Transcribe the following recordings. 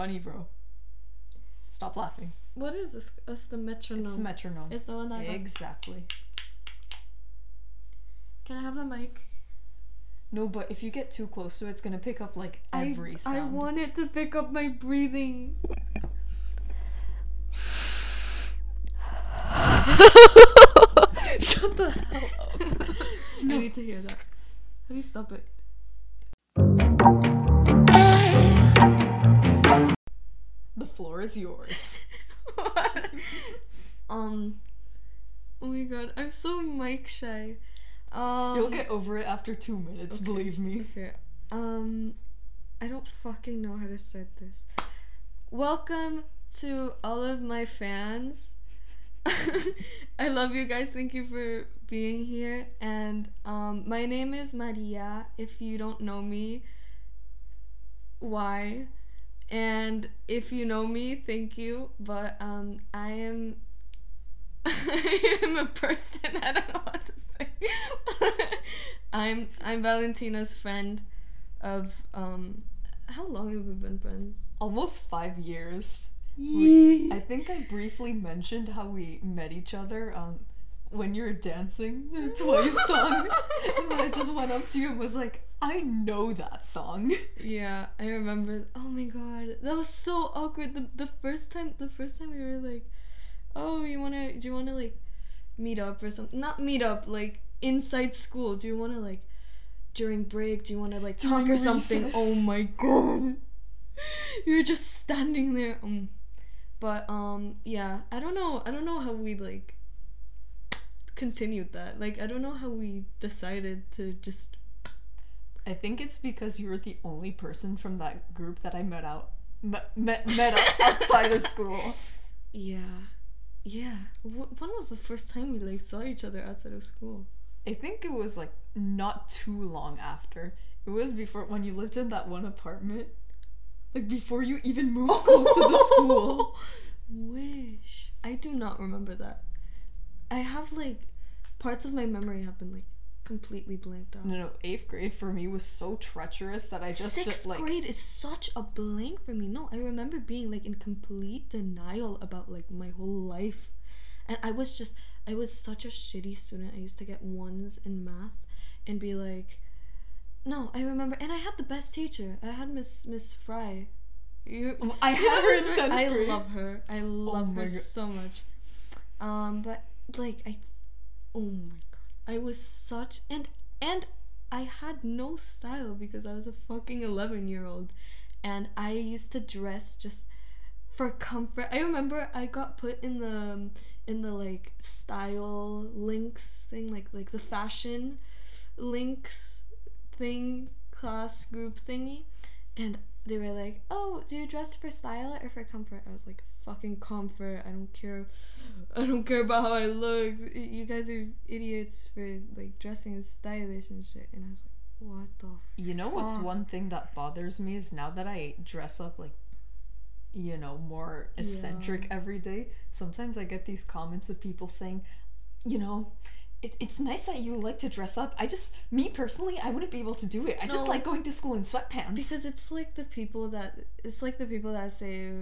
funny, bro. Stop laughing. What is this? It's the metronome. It's metronome. It's the one that. Exactly. Can I have a mic? No, but if you get too close to it, it's gonna pick up like every I, sound. I want it to pick up my breathing. Shut the hell up. I need to hear that. How do you stop it? The floor is yours. um. Oh my god, I'm so mic shy. Um. You'll get over it after two minutes, Okay. believe me. Okay. Um, I don't fucking know how to start this. Welcome to all of my fans. I love you guys. Thank you for being here. And um, my name is Maria. If you don't know me, why? And if you know me, thank you. But um, I am. I am a person. I don't know what to say. I'm I'm Valentina's friend. Of um, how long have we been friends? Almost five years. We- I think I briefly mentioned how we met each other um, when you were dancing the Twice song. and then I just went up to you and was like, I know that song. Yeah, I remember. Oh my god, that was so awkward. The the first time, the first time we were like, "Oh, you wanna? Do you wanna like meet up or something? Not meet up, like inside school. Do you wanna like during break? Do you wanna like talk During or something? recess. Oh my god, you were just standing there. Um, but um, yeah, I don't know. I don't know how we like continued that. Like, I don't know how we decided to just I think it's because you were the only person from that group that I met out met met, met out outside of school. Yeah. Yeah. Wh- when was the first time we like saw each other outside of school? I think it was like not too long after. It was before when you lived in that one apartment. Like before you even moved close to the school. Wish. I do not remember that. I have like parts of my memory have been like completely blanked out. No, no, eighth grade for me was so treacherous that I just Sixth like grade is such a blank for me. No, I remember being like in complete denial about like my whole life. And I was just I was such a shitty student. I used to get ones in math and be like No, I remember and I had the best teacher. I had Miss Miss Fry. You I you had her in Fry? 10th I love her. I love my her God. so much. Um but like I oh my god. I was such and and I had no style because I was a fucking 11 year old and I used to dress just for comfort. I remember I got put in the in the like style links thing like like the fashion links thing class group thingy and they were like, "Oh, do you dress for style or for comfort?" I was like, "Fucking comfort. I don't care. I don't care about how I look. You guys are idiots for like dressing as stylish and shit." And I was like, "What the?" You know what's one thing that bothers me is now that I dress up like you know, more eccentric every day, sometimes I get these comments of people saying, you know, it, it's nice that you like to dress up. I just, me personally, I wouldn't be able to do it. I just like going to school in sweatpants. Because it's like the people that it's like the people that say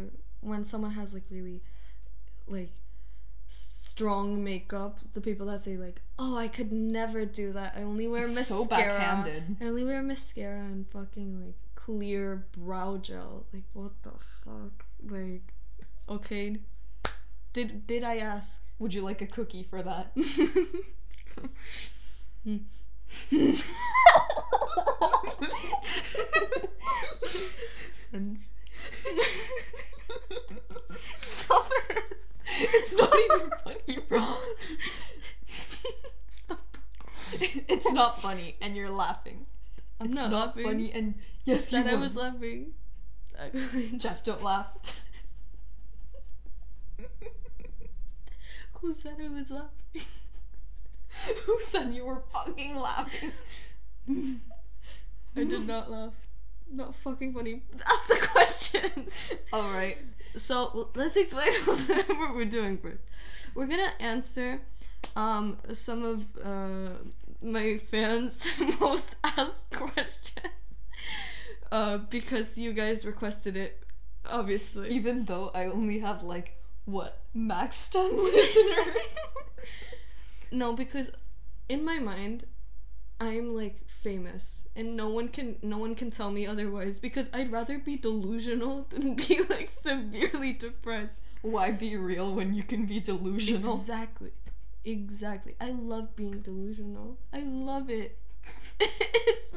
when someone has like really like strong makeup, the people that say like, "Oh, I could never do that. I only wear It's mascara. so backhanded. I only wear mascara and fucking like clear brow gel. Like what the fuck? Like okay. Did did I ask? Would you like a cookie for that? Stop it. it's not even funny, bro. Stop. it's not funny, and you're laughing. I'm It's not, not, laughing. funny, and yes, you Said I was laughing. Jeff, don't laugh. Who said I was laughing? Who said you were fucking laughing? I did not laugh. Not fucking funny. Ask the questions. All right. So let's explain what we're doing first. We're gonna answer um some of uh my fans' most asked questions. Uh, because you guys requested it Obviously. Even though I only have like what max ten listeners. No, because in my mind, I'm like famous, and no one can no one can tell me otherwise. Because I'd rather be delusional than be like severely depressed. Why be real when you can be delusional? Exactly, exactly. I love being delusional. I love it. it's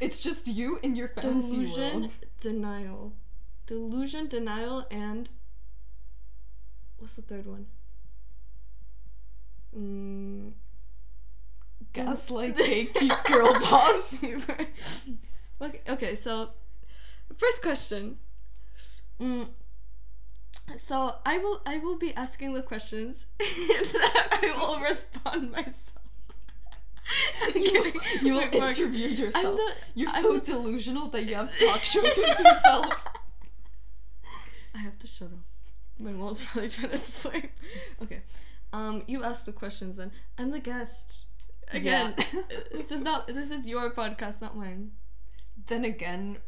It's just you in your fantasy delusion, world. denial, delusion, denial, and what's the third one? Mm, Gaslight, gatekeep, girl boss. okay, okay, so first question. Mm, so I will I will be asking the questions that I will respond myself. I'm kidding. You will Wait, interview yourself. the- You're I'm so the- delusional that you have talk shows with yourself. I have to shut up. My mom's probably trying to sleep. Okay. Um, you ask the questions and I'm the guest. Again, Yeah. this is not this is your podcast, not mine. Then again,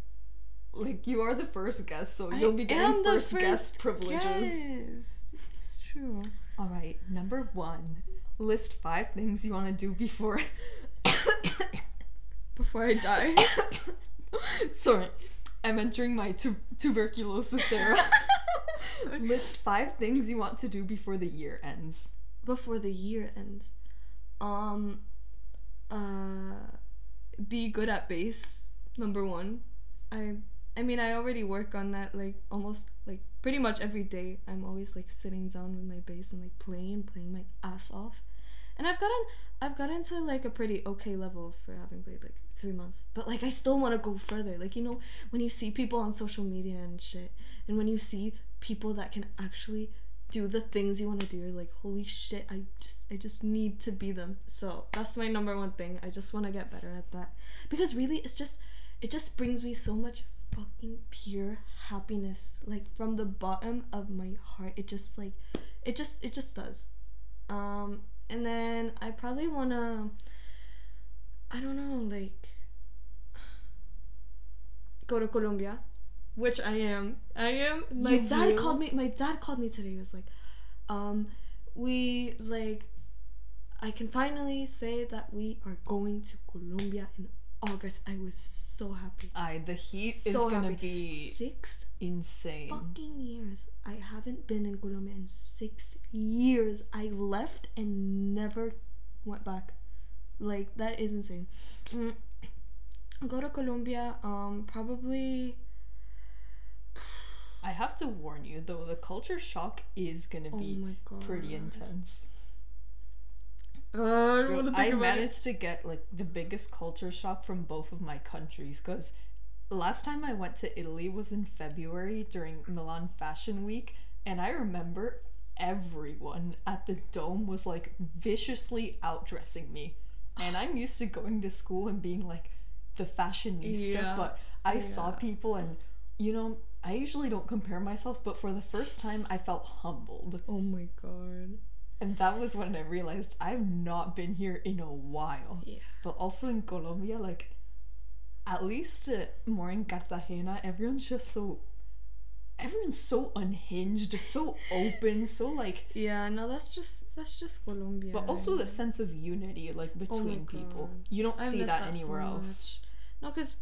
like you are the first guest, so I you'll be getting the first, guest privileges. Guest. It's true. All right, number one. List five things you want to do before. Before I die. Sorry, I'm entering my tu- tuberculosis era. List five things you want to do before the year ends. Before the year ends. Um uh be good at bass, number one. I I mean I already work on that like almost like pretty much every day. I'm always like sitting down with my bass and like playing, playing my ass off. And I've gotten I've gotten to like a pretty okay level for having played like three months. But like I still wanna go further. Like you know, when you see people on social media and shit, and when you see people that can actually do the things you want to do. You're like holy shit i just i just need to be them. So that's my number one thing. I just want to get better at that. Because really it's just it just brings me so much fucking pure happiness like from the bottom of my heart. It just like it just it just does. Um and then i probably want to i don't know like go to colombia which I am. I am. My You dad will? called me. My dad called me today. He was like, um, we like, I can finally say that we are going to Colombia in August. I was so happy. I the heat is So gonna happy. be Six insane. fucking years. I haven't been in Colombia in six years. I left and never went back. Like that is insane. Mm. Go to Colombia. Um, probably. I have to warn you though, the culture shock is gonna Oh be god. pretty intense. Uh, I Girl, I about it. managed to get like the biggest culture shock from both of my countries because last time I went to Italy was in February during Milan Fashion Week, and I remember everyone at the dome was like viciously outdressing me. And I'm used to going to school and being like the fashionista, Yeah. but I saw people and you know, I usually don't compare myself, but for the first time I felt humbled. Oh my god. And that was when I realized I've not been here in a while. Yeah. But also in Colombia, like, at least uh, more in Cartagena, everyone's just so. Everyone's so unhinged, so open, so like. Yeah, no, that's just that's just Colombia. But also the sense of unity, like, between people. God. You don't I see that, that so anywhere else. no, because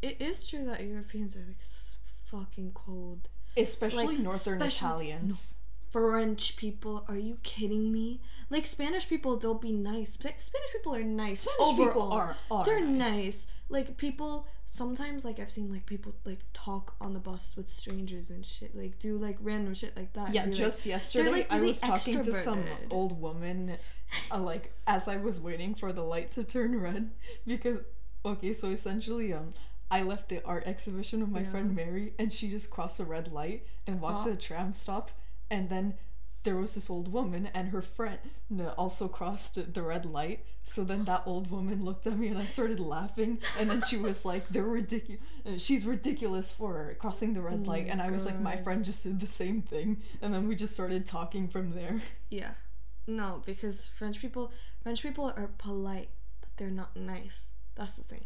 it is true that Europeans are like s- fucking cold. Especially Like, Northern especially- Italians. French people, are you kidding me? Like Spanish people, they'll be nice. Spanish people are nice. Spanish people are, are They're nice. nice. Like people sometimes like I've seen like people like talk on the bus with strangers and shit. Like do like random shit like that. Yeah, just yesterday like, I really was talking to some old woman, uh, like as I was waiting for the light to turn red, because okay, so essentially, um, I left the art exhibition with my Yeah. friend Mary, and she just crossed a red light and walked to Oh. a tram stop, and then there was this old woman and her friend also crossed the red light. So then that old woman looked at me and I started laughing, and then she was like, "They're ridiculous. She's ridiculous for crossing the red Oh light." And I was like, "My friend just did the same thing," and then we just started talking from there. Yeah. No, because French people French people are polite, but they're not nice. That's the thing.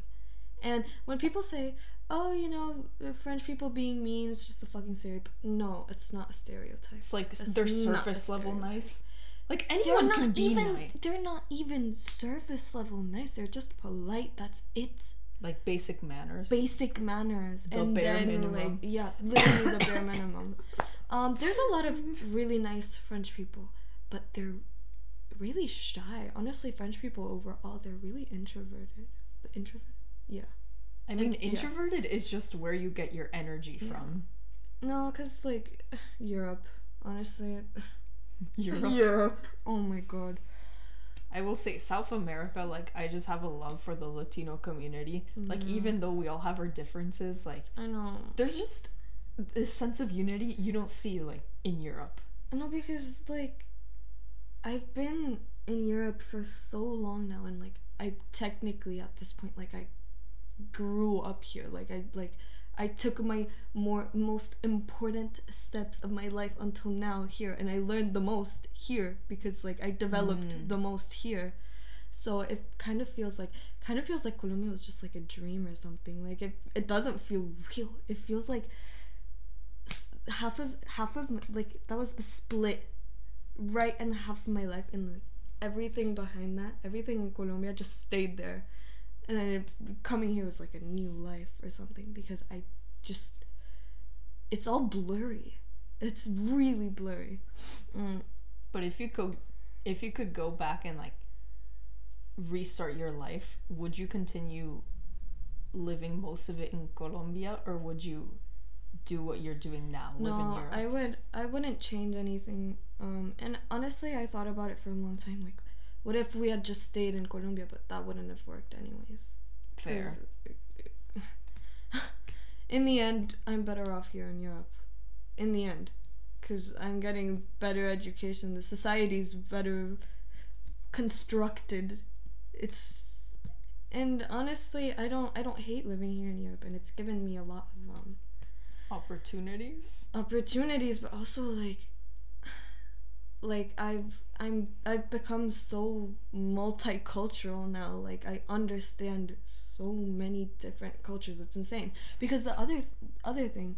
And when people say oh, you know, uh, French people being mean is just a fucking stereotype. No, it's not a stereotype. It's like It's they're surface level nice. Like They're anyone not can be even. nice. They're not even surface level nice. They're just polite. That's it. like basic manners. Basic manners The and bare then minimum. like yeah, literally the bare minimum. Um, there's a lot of really nice French people, but they're really shy. Honestly, French people overall, they're really introverted. Introvert. Yeah. I mean, yeah. introverted is just where you get your energy from. No, cause like Europe. Honestly, Europe. Europe. Oh my god. I will say South America, like I just have a love for the Latino community. Like even though we all have our differences, like I know. there's just this sense of unity you don't see like in Europe. No, because like I've been in Europe for so long now, and like I technically at this point, like I grew up here. Like I like I took my more most important steps of my life until now here, and I learned the most here because like I developed mm. the most here. So it kind of feels like kind of feels like Colombia was just like a dream or something. Like it, it doesn't feel real. It feels like half of half of my, like that was the split right and half of my life and like everything behind that everything in colombia just stayed there and then coming here was like a new life or something because i just it's all blurry it's really blurry mm. But if you could if you could go back and like restart your life, would you continue living most of it in Colombia or would you do what you're doing now, live in no Europe? i would i wouldn't change anything um and honestly i thought about it for a long time like what if we had just stayed in colombia but that wouldn't have worked anyways Fair. in the end, I'm better off here in Europe. In the end, because I'm getting better education. The society's better constructed. It's and honestly, I don't I don't hate living here in Europe, and it's given me a lot of um, Opportunities? opportunities, but also like like I've I'm I've become so multicultural now. Like I understand so many different cultures. It's insane. Because the other th- other thing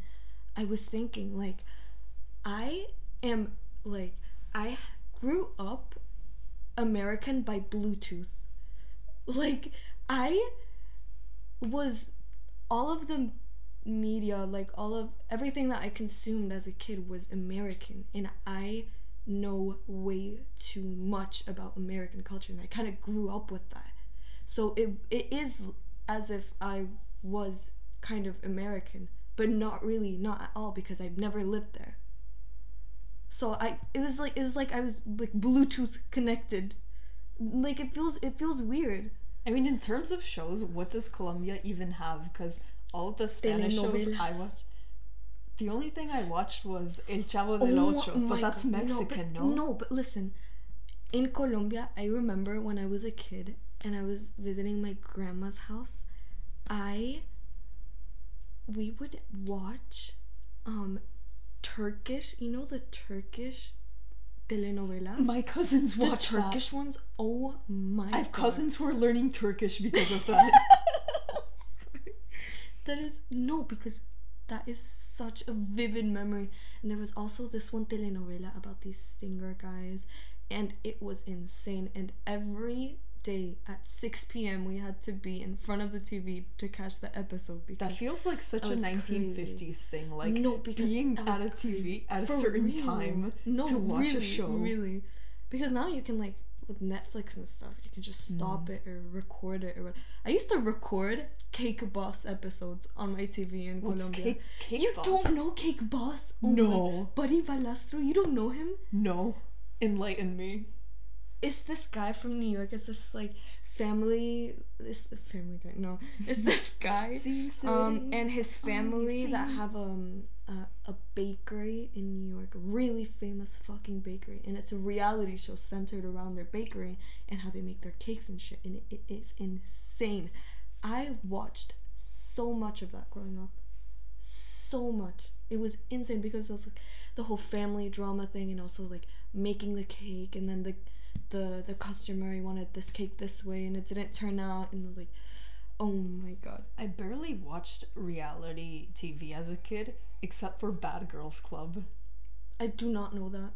I was thinking like I am like I grew up American by Bluetooth. Like I was all of the media, like all of everything that I consumed as a kid was American, and I know way too much about American culture, and I kind of grew up with that. So it it is as if I was kind of American, but not really, not at all, because I've never lived there. So I it was like it was like I was like Bluetooth connected. Like it feels it feels weird. I mean, in terms of shows, what does Colombia even have? Because all the Spanish shows I Telenovelas. The only thing I watched was El Chavo del Oh Ocho, but that's God. Mexican, no? no? But, no, but listen. In Colombia, I remember when I was a kid and I was visiting my grandma's house, I we would watch um Turkish, you know the Turkish telenovelas? My cousins the watch that. Turkish ones. Oh my I have God. cousins who are learning Turkish because of that. Sorry. That is no because that is such a vivid memory. And there was also this one telenovela about these singer guys, and it was insane. And every day at 6 p.m. we had to be in front of the TV to catch the episode because that feels like such a was 1950s thing. Like no because being at a TV crazy. at a For certain real. time no, to watch really, a show. Really, because now you can like with Netflix and stuff, you can just stop Mm. it or record it or what. I used to record Cake Boss episodes on my TV in What's Colombia. cake, cake you boss? don't know Cake Boss? Oh No. Buddy Valastro, you don't know him? No. Enlighten me. It's this guy from New York. It's this like family. This family guy. No, it's this guy. um, and his family that have um uh, a bakery in New York, a really famous fucking bakery, and it's a reality show centered around their bakery and how they make their cakes and shit, and it, it is insane. I watched so much of that growing up, so much. It was insane because it was like the whole family drama thing, and also like making the cake, and then the the the customer he wanted this cake this way, and it didn't turn out, and like Oh my god. I barely watched reality TV as a kid, except for Bad Girls Club. I do not know that.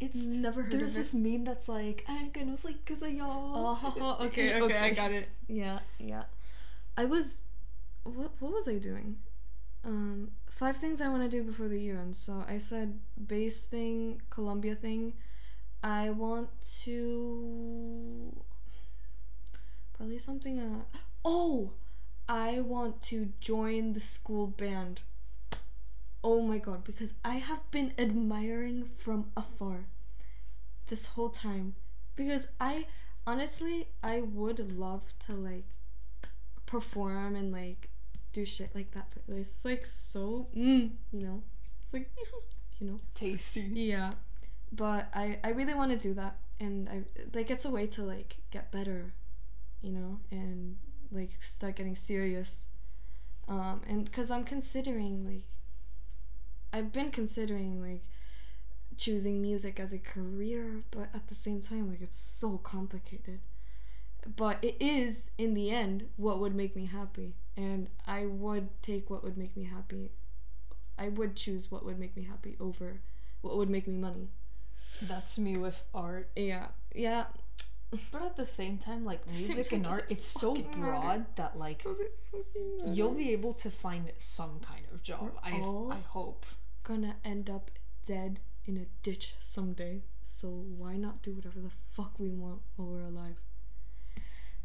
It's Never heard there's this meme that's like I ain't gonna sleep cause of y'all. Oh, okay, okay, I got it. Yeah, yeah. I was, what what was I doing? Um, five things I want to do before the un. So I said bass thing, Colombia thing. I want to probably something. Uh, oh, I want to join the school band. Oh my god, because I have been admiring from afar this whole time because I honestly I would love to like perform and like do shit like that but it's like so mm, you know it's like you know Tasty. yeah but I I really want to do that and I like it's a way to like get better you know and like start getting serious um and because I'm considering like I've been considering like choosing music as a career, but at the same time, like it's so complicated. But it is, in the end, what would make me happy. And I would take what would make me happy. I would choose what would make me happy over what would make me money. That's me with art. Yeah. Yeah. But at the same time, like the music time, and art, it it's so fucking matter? broad that like you'll be able to find some kind of job. We're I, I hope. gonna end up dead in a ditch someday. So why not do whatever the fuck we want while we're alive?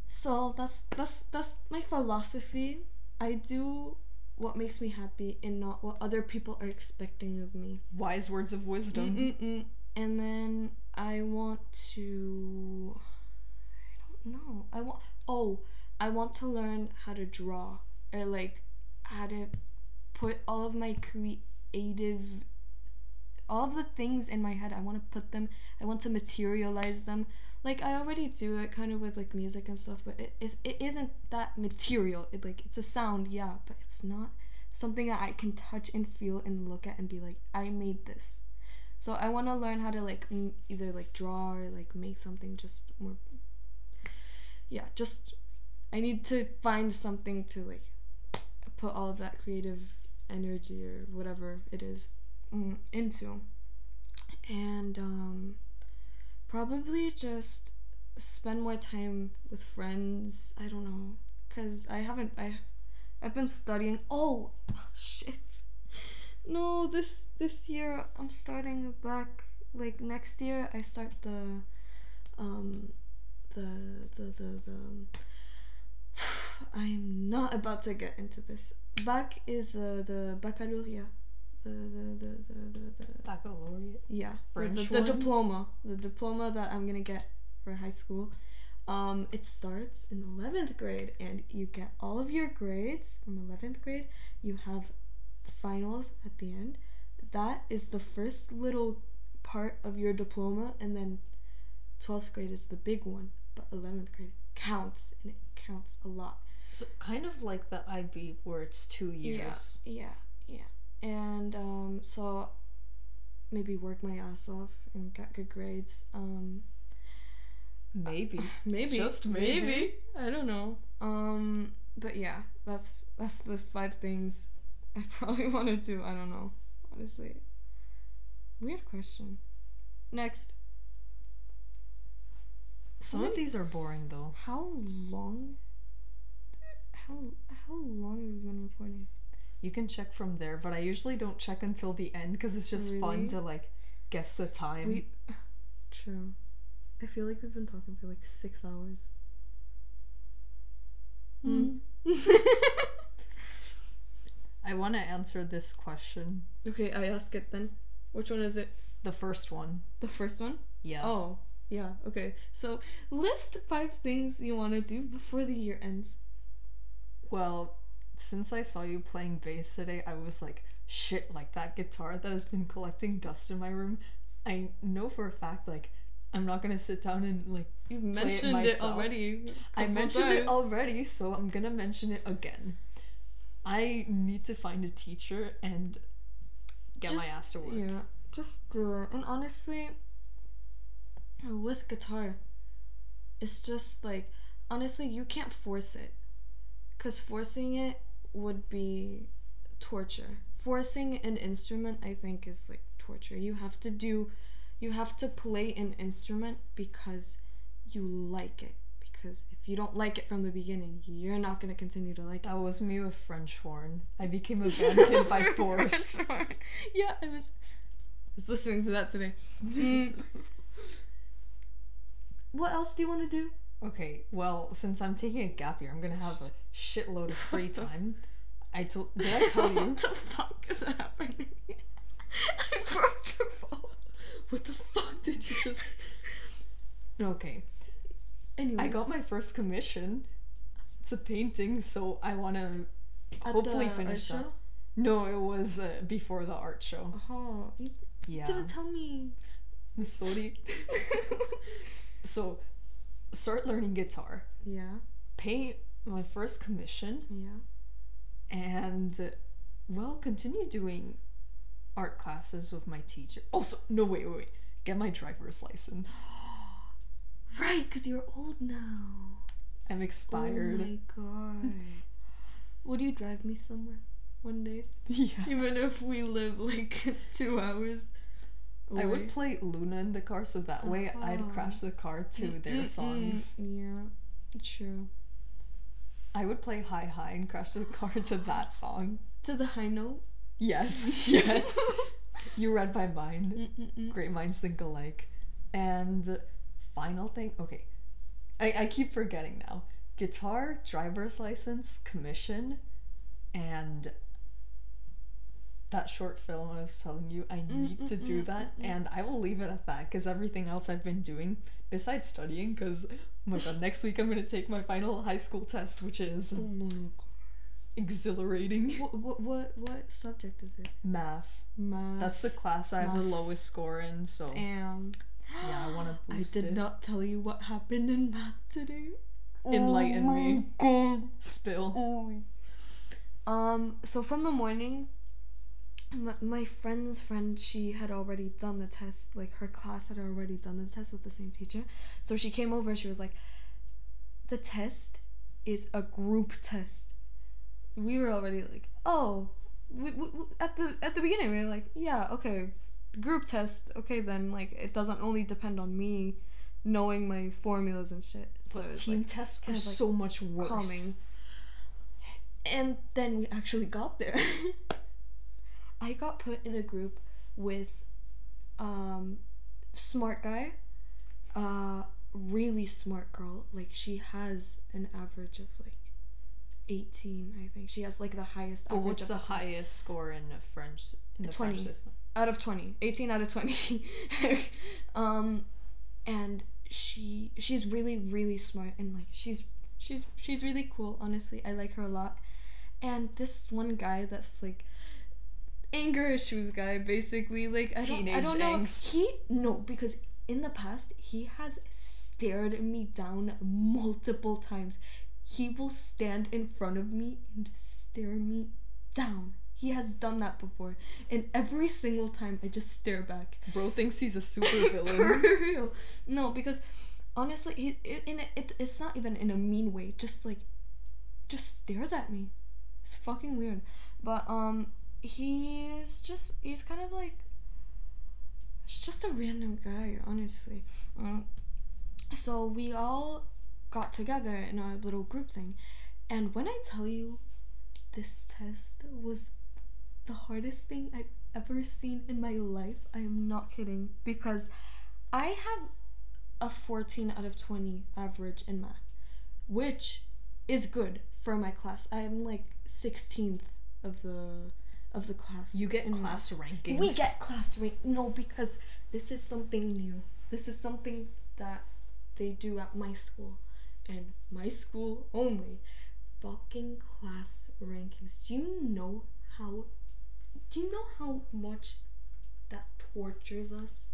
So that's that's that's my philosophy. I do what makes me happy and not what other people are expecting of me. Wise words of wisdom. Mm-mm-mm. And then I want to I don't know. I want oh, I want to learn how to draw or like how to put all of my creative all of the things in my head, I want to put them, I want to materialize them. Like I already do it kind of with like music and stuff, but it is it isn't that material. It like it's a sound, yeah, but it's not something that I can touch and feel and look at and be like, I made this. So I want to learn how to like m- either like draw or like make something just more. Yeah, just I need to find something to like put all of that creative energy or whatever it is mm, into, and um, probably just spend more time with friends. I don't know, cause I haven't I, I've been studying. Oh shit. No, this this year I'm starting back. Like next year, I start the, um, the the the the. I'm not about to get into this. Bac is uh, the baccalaureate. The the the the the, the Baccalaureate. yeah the, French the, the one? diploma the diploma that I'm gonna get for high school. Um, it starts in eleventh grade, and you get all of your grades from eleventh grade. You have finals at the end. That is the first little part of your diploma, and then twelfth grade is the big one. But eleventh grade counts, and it counts a lot. So kind of like the IB where it's two years. Yeah, yeah, yeah. And um, so maybe work my ass off and get good grades. Um, Maybe. maybe, Just maybe. I don't know. Um, but yeah, that's that's the five things I probably wanted to. I don't know, honestly. Weird question. Next, Some of these are boring though. how long? How how long have we been recording? You can check from there, but I usually don't check until the end because it's just Really? fun to like guess the time. We true. I feel like we've been talking for like six hours. Hmm. I want to answer this question. Okay, I ask it then. Which one is it? The first one. The first one? Yeah. Oh, yeah. Okay. So list five things you want to do before the year ends. Well, since I saw you playing bass today, I was like, shit, like that guitar that has been collecting dust in my room. I know for a fact, like, I'm not gonna sit down and like. You it mentioned it, myself. already. I mentioned it already, so I'm gonna mention it again. I need to find a teacher and get my ass to work. Yeah, just do it. And honestly, with guitar, it's just like honestly you can't force it, because forcing it would be torture. Forcing an instrument, I think, is like torture. You have to do, you have to play an instrument because you like it. Because if you don't like it from the beginning, you're not gonna continue to like it. That was me with French horn. I became a band kid by force. yeah, I was, was listening to that today. Mm. what else do you want to do? Okay, well, since I'm taking a gap year, I'm gonna have a shitload of free time. I told. Did I tell you? what the fuck is happening? I broke your phone. What the fuck did you just? Okay, Anyways, I got my first commission. It's a painting, so I want to hopefully finish that. show? No, it was uh, before the art show. Oh, you Yeah, didn't tell me. sorry. So, start learning guitar. yeah, Paint my first commission, yeah. and uh, well, continue doing art classes with my teacher. Also, no, wait, wait, wait. Get my driver's license. Right, because you're old now. I'm expired. Oh my god. Would you drive me somewhere one day? yeah. Even if we live like two hours. I would play LOONA in the car so that way I'd Uh-huh. crash the car to their songs. Yeah, true. I would play Hi High and crash the car to that song. To the high note. Yes, yes. you read my mind. Mm-mm-mm. Great minds think alike. And final thing, okay. I, I keep forgetting now. Guitar, driver's license, commission, and that short film I was telling you, I mm, need to mm, do mm, that, and I will leave it at that because everything else I've been doing, besides studying, because oh my god, next week I'm gonna take my final high school test, which is Oh my god. exhilarating. What, what what what subject is it? Math. Math. That's the class I have the lowest score in, so Damn. Yeah, I want to boost I did it. not tell you what happened in math today. Enlighten oh me. my God. Spill. Oh. Um. So from the morning, my, my friend's friend, she had already done the test. Like her class had already done the test with the same teacher. So she came over. She was like, "The test is a group test." We were already like, "Oh." We, we, we- at the at the beginning, we were like, "Yeah, okay, group test. Okay, then like it doesn't only depend on me." Knowing my formulas and shit, so But team like, tests were kind of, like, so much worse. calming. And then we actually got there. I got put in a group with um smart guy, uh really smart girl. Like she has an average of like 18, I think. She has like the highest But average what's the class. highest score in French in the 20. French system? out of 20 18 out of 20 um and she she's really really smart and like she's she's she's really cool honestly i like her a lot and this one guy that's like anger issues guy basically like i don't, I don't know angst. he no because in the past he has stared me down multiple times he will stand in front of me and stare me down he has done that before and every single time i just stare back Bro thinks he's a super for villain. real. No, because honestly, he it, in it, it it's not even in a mean way. Just like, just stares at me. It's fucking weird. But um, he's just he's kind of like. It's just a random guy, honestly. Um, so we all got together in our little group thing, and when I tell you, this test was the hardest thing I've ever seen in my life. I am not kidding. Because I have a 14 out of 20 average in math, which is good for my class. I am like 16th of the of the class. You get in math. class rankings. We get class rank. No, because this is something new. This is something that they do at my school, and my school only. Fucking class rankings. Do you know how? Do you know how much that tortures us?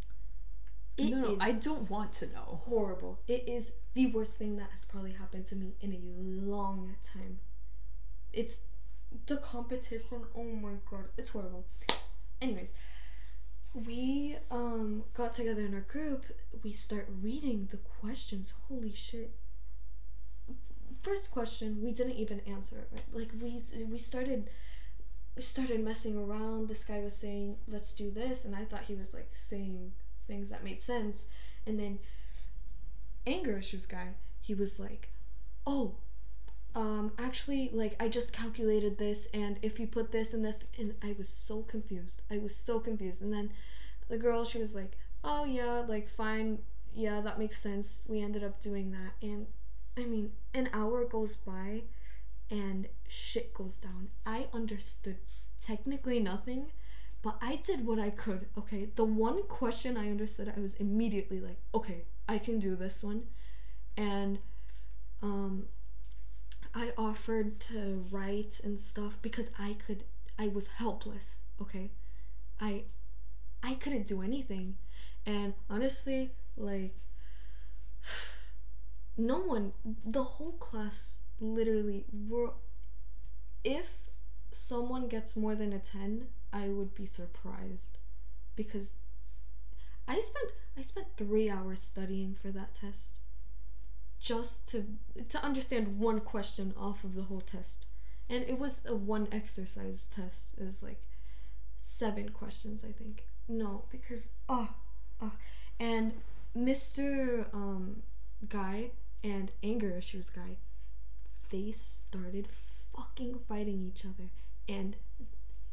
It no, no, I don't want to know. horrible. It is the worst thing that has probably happened to me in a long time. It's the competition. Oh my god, it's horrible. Anyways, we um got together in our group. We start reading the questions. Holy shit. First question we didn't even answer right? Like we we started we started messing around. This guy was saying, "Let's do this," and I thought he was like saying things that made sense. And then anger issues guy, he was like, "Oh, um, actually, like I just calculated this, and if you put this and this, and I was so confused. I was so confused. And then the girl, she was like, "Oh yeah, like fine, yeah, that makes sense." We ended up doing that, and I mean, an hour goes by, and shit goes down. I understood technically nothing, but I did what I could. Okay, the one question I understood, I was immediately like, "Okay, I can do this one," and um I offered to write and stuff because I could I was helpless, okay? I I couldn't do anything. And honestly, like no one the whole class literally were if someone gets more than a 10, I would be surprised because I spent I spent 3 hours studying for that test just to to understand one question off of the whole test. And it was a one exercise test. It was like seven questions, I think. No, because oh, oh. and Mr. Um, guy and anger issues guy, they started fucking fighting each other. And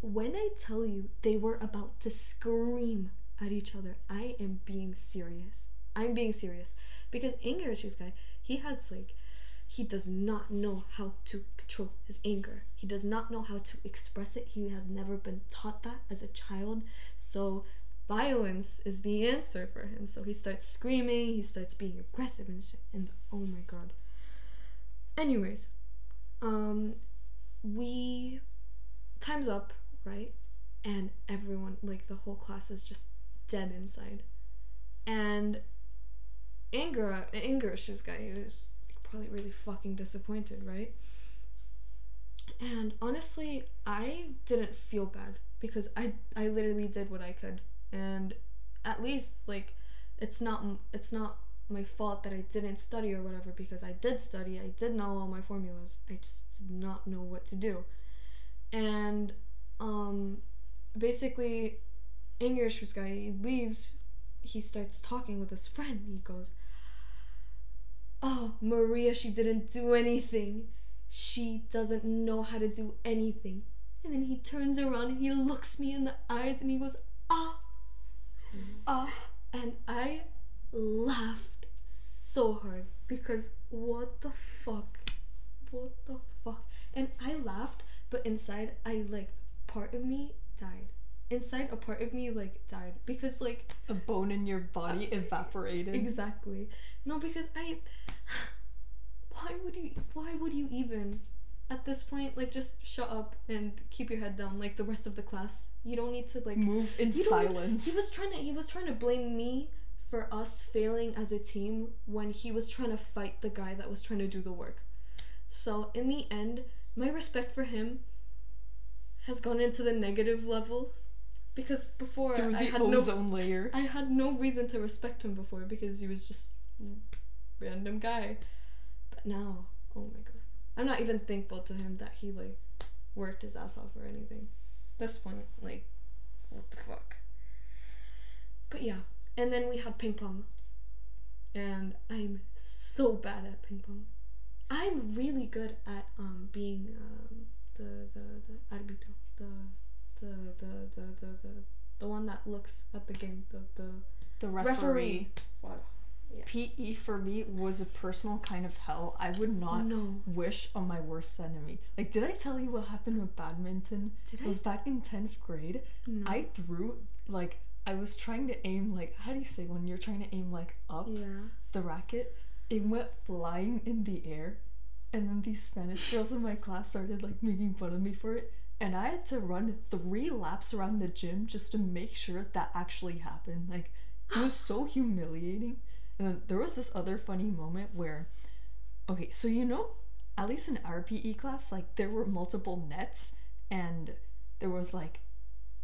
when I tell you they were about to scream at each other, I am being serious. I'm being serious because anger issues guy he has like he does not know how to control his anger. He does not know how to express it. He has never been taught that as a child. So violence is the answer for him. So he starts screaming, he starts being aggressive and shit. And oh my god. Anyways, um we time's up, right? And everyone like the whole class is just dead inside. And anger issues guy was probably really fucking disappointed, right? And honestly, I didn't feel bad because I I literally did what I could, and at least like it's not it's not my fault that I didn't study or whatever because I did study. I did know all my formulas. I just did not know what to do, and um, basically, issues guy leaves. He starts talking with his friend. He goes, oh, Maria, she didn't do anything. She doesn't know how to do anything. And then he turns around and he looks me in the eyes and he goes, ah, ah. And I laughed so hard because what the fuck? What the fuck? And I laughed, but inside, I like, part of me died inside a part of me like died because like the bone in your body uh, evaporated exactly no because i why would you why would you even at this point like just shut up and keep your head down like the rest of the class you don't need to like move in silence he was trying to he was trying to blame me for us failing as a team when he was trying to fight the guy that was trying to do the work so in the end my respect for him has gone into the negative levels because before Through I had ozone no layer. I had no reason to respect him before because he was just random guy. But now, oh my god. I'm not even thankful to him that he like worked his ass off or anything. This point, like what the fuck. But yeah. And then we had ping pong. And I'm so bad at ping pong. I'm really good at um being um the the the arbitro, the the the the the the, the one that looks at the game, the the the referee. referee. Yeah. PE for me was a personal kind of hell. I would not no. wish on my worst enemy. Like, did I tell you what happened with badminton? Did it was back in tenth grade. No. I threw like I was trying to aim like how do you say when you're trying to aim like up yeah. the racket? It went flying in the air, and then these Spanish girls in my class started like making fun of me for it and I had to run three laps around the gym just to make sure that actually happened. Like, it was so humiliating. And then there was this other funny moment where, okay, so you know, at least in our PE class, like, there were multiple nets and there was like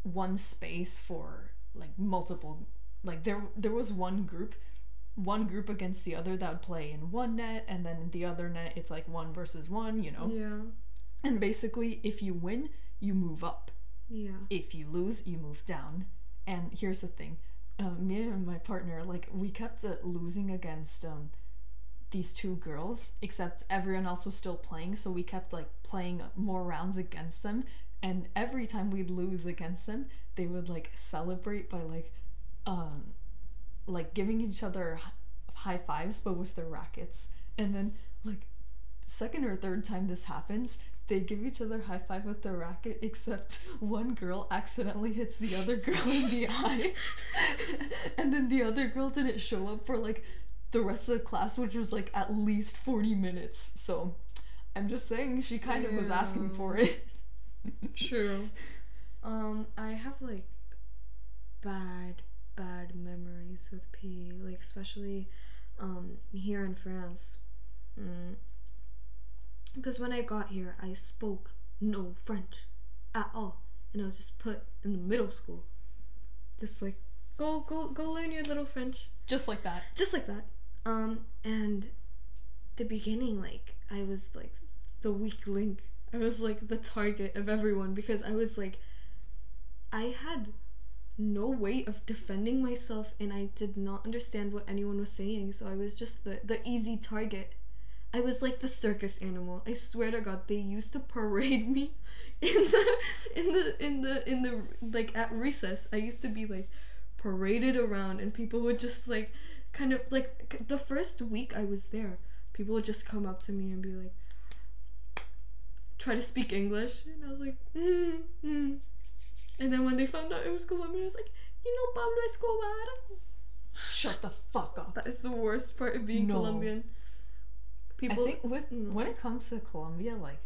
one space for like multiple, like, there, there was one group one group against the other that would play in one net and then the other net it's like one versus one you know Yeah. and basically if you win you move up Yeah. if you lose you move down and here's the thing um, me and my partner like we kept uh, losing against um, these two girls except everyone else was still playing so we kept like playing more rounds against them and every time we'd lose against them they would like celebrate by like um like giving each other high fives but with their rackets. And then like second or third time this happens they give each other high five with the racket except one girl accidentally hits the other girl in the eye and then the other girl didn't show up for like the rest of the class which was like at least 40 minutes so i'm just saying she kind of was asking for it True. Um, I have like bad, bad memories with PE, like especially um here in France. Mm. Because when I got here, I spoke no French at all, and I was just put in the middle school, just like go go go learn your little French just like that just like that. Um, and the beginning, like I was like the weak link. I was like the target of everyone because I was like, I had no way of defending myself, and I did not understand what anyone was saying. So I was just the the easy target. I was like the circus animal. I swear to God, they used to parade me in the in the in the in the like at recess. I used to be like paraded around, and people would just like kind of like the first week I was there, people would just come up to me and be like, try to speak English, and I was like, mm, mm. and then when they found out it was Colombian, I was like, you know Pablo Escobar. shut the fuck up That is the worst part of being No. Colombian. People, I think with Mm. when it comes to Colombia, like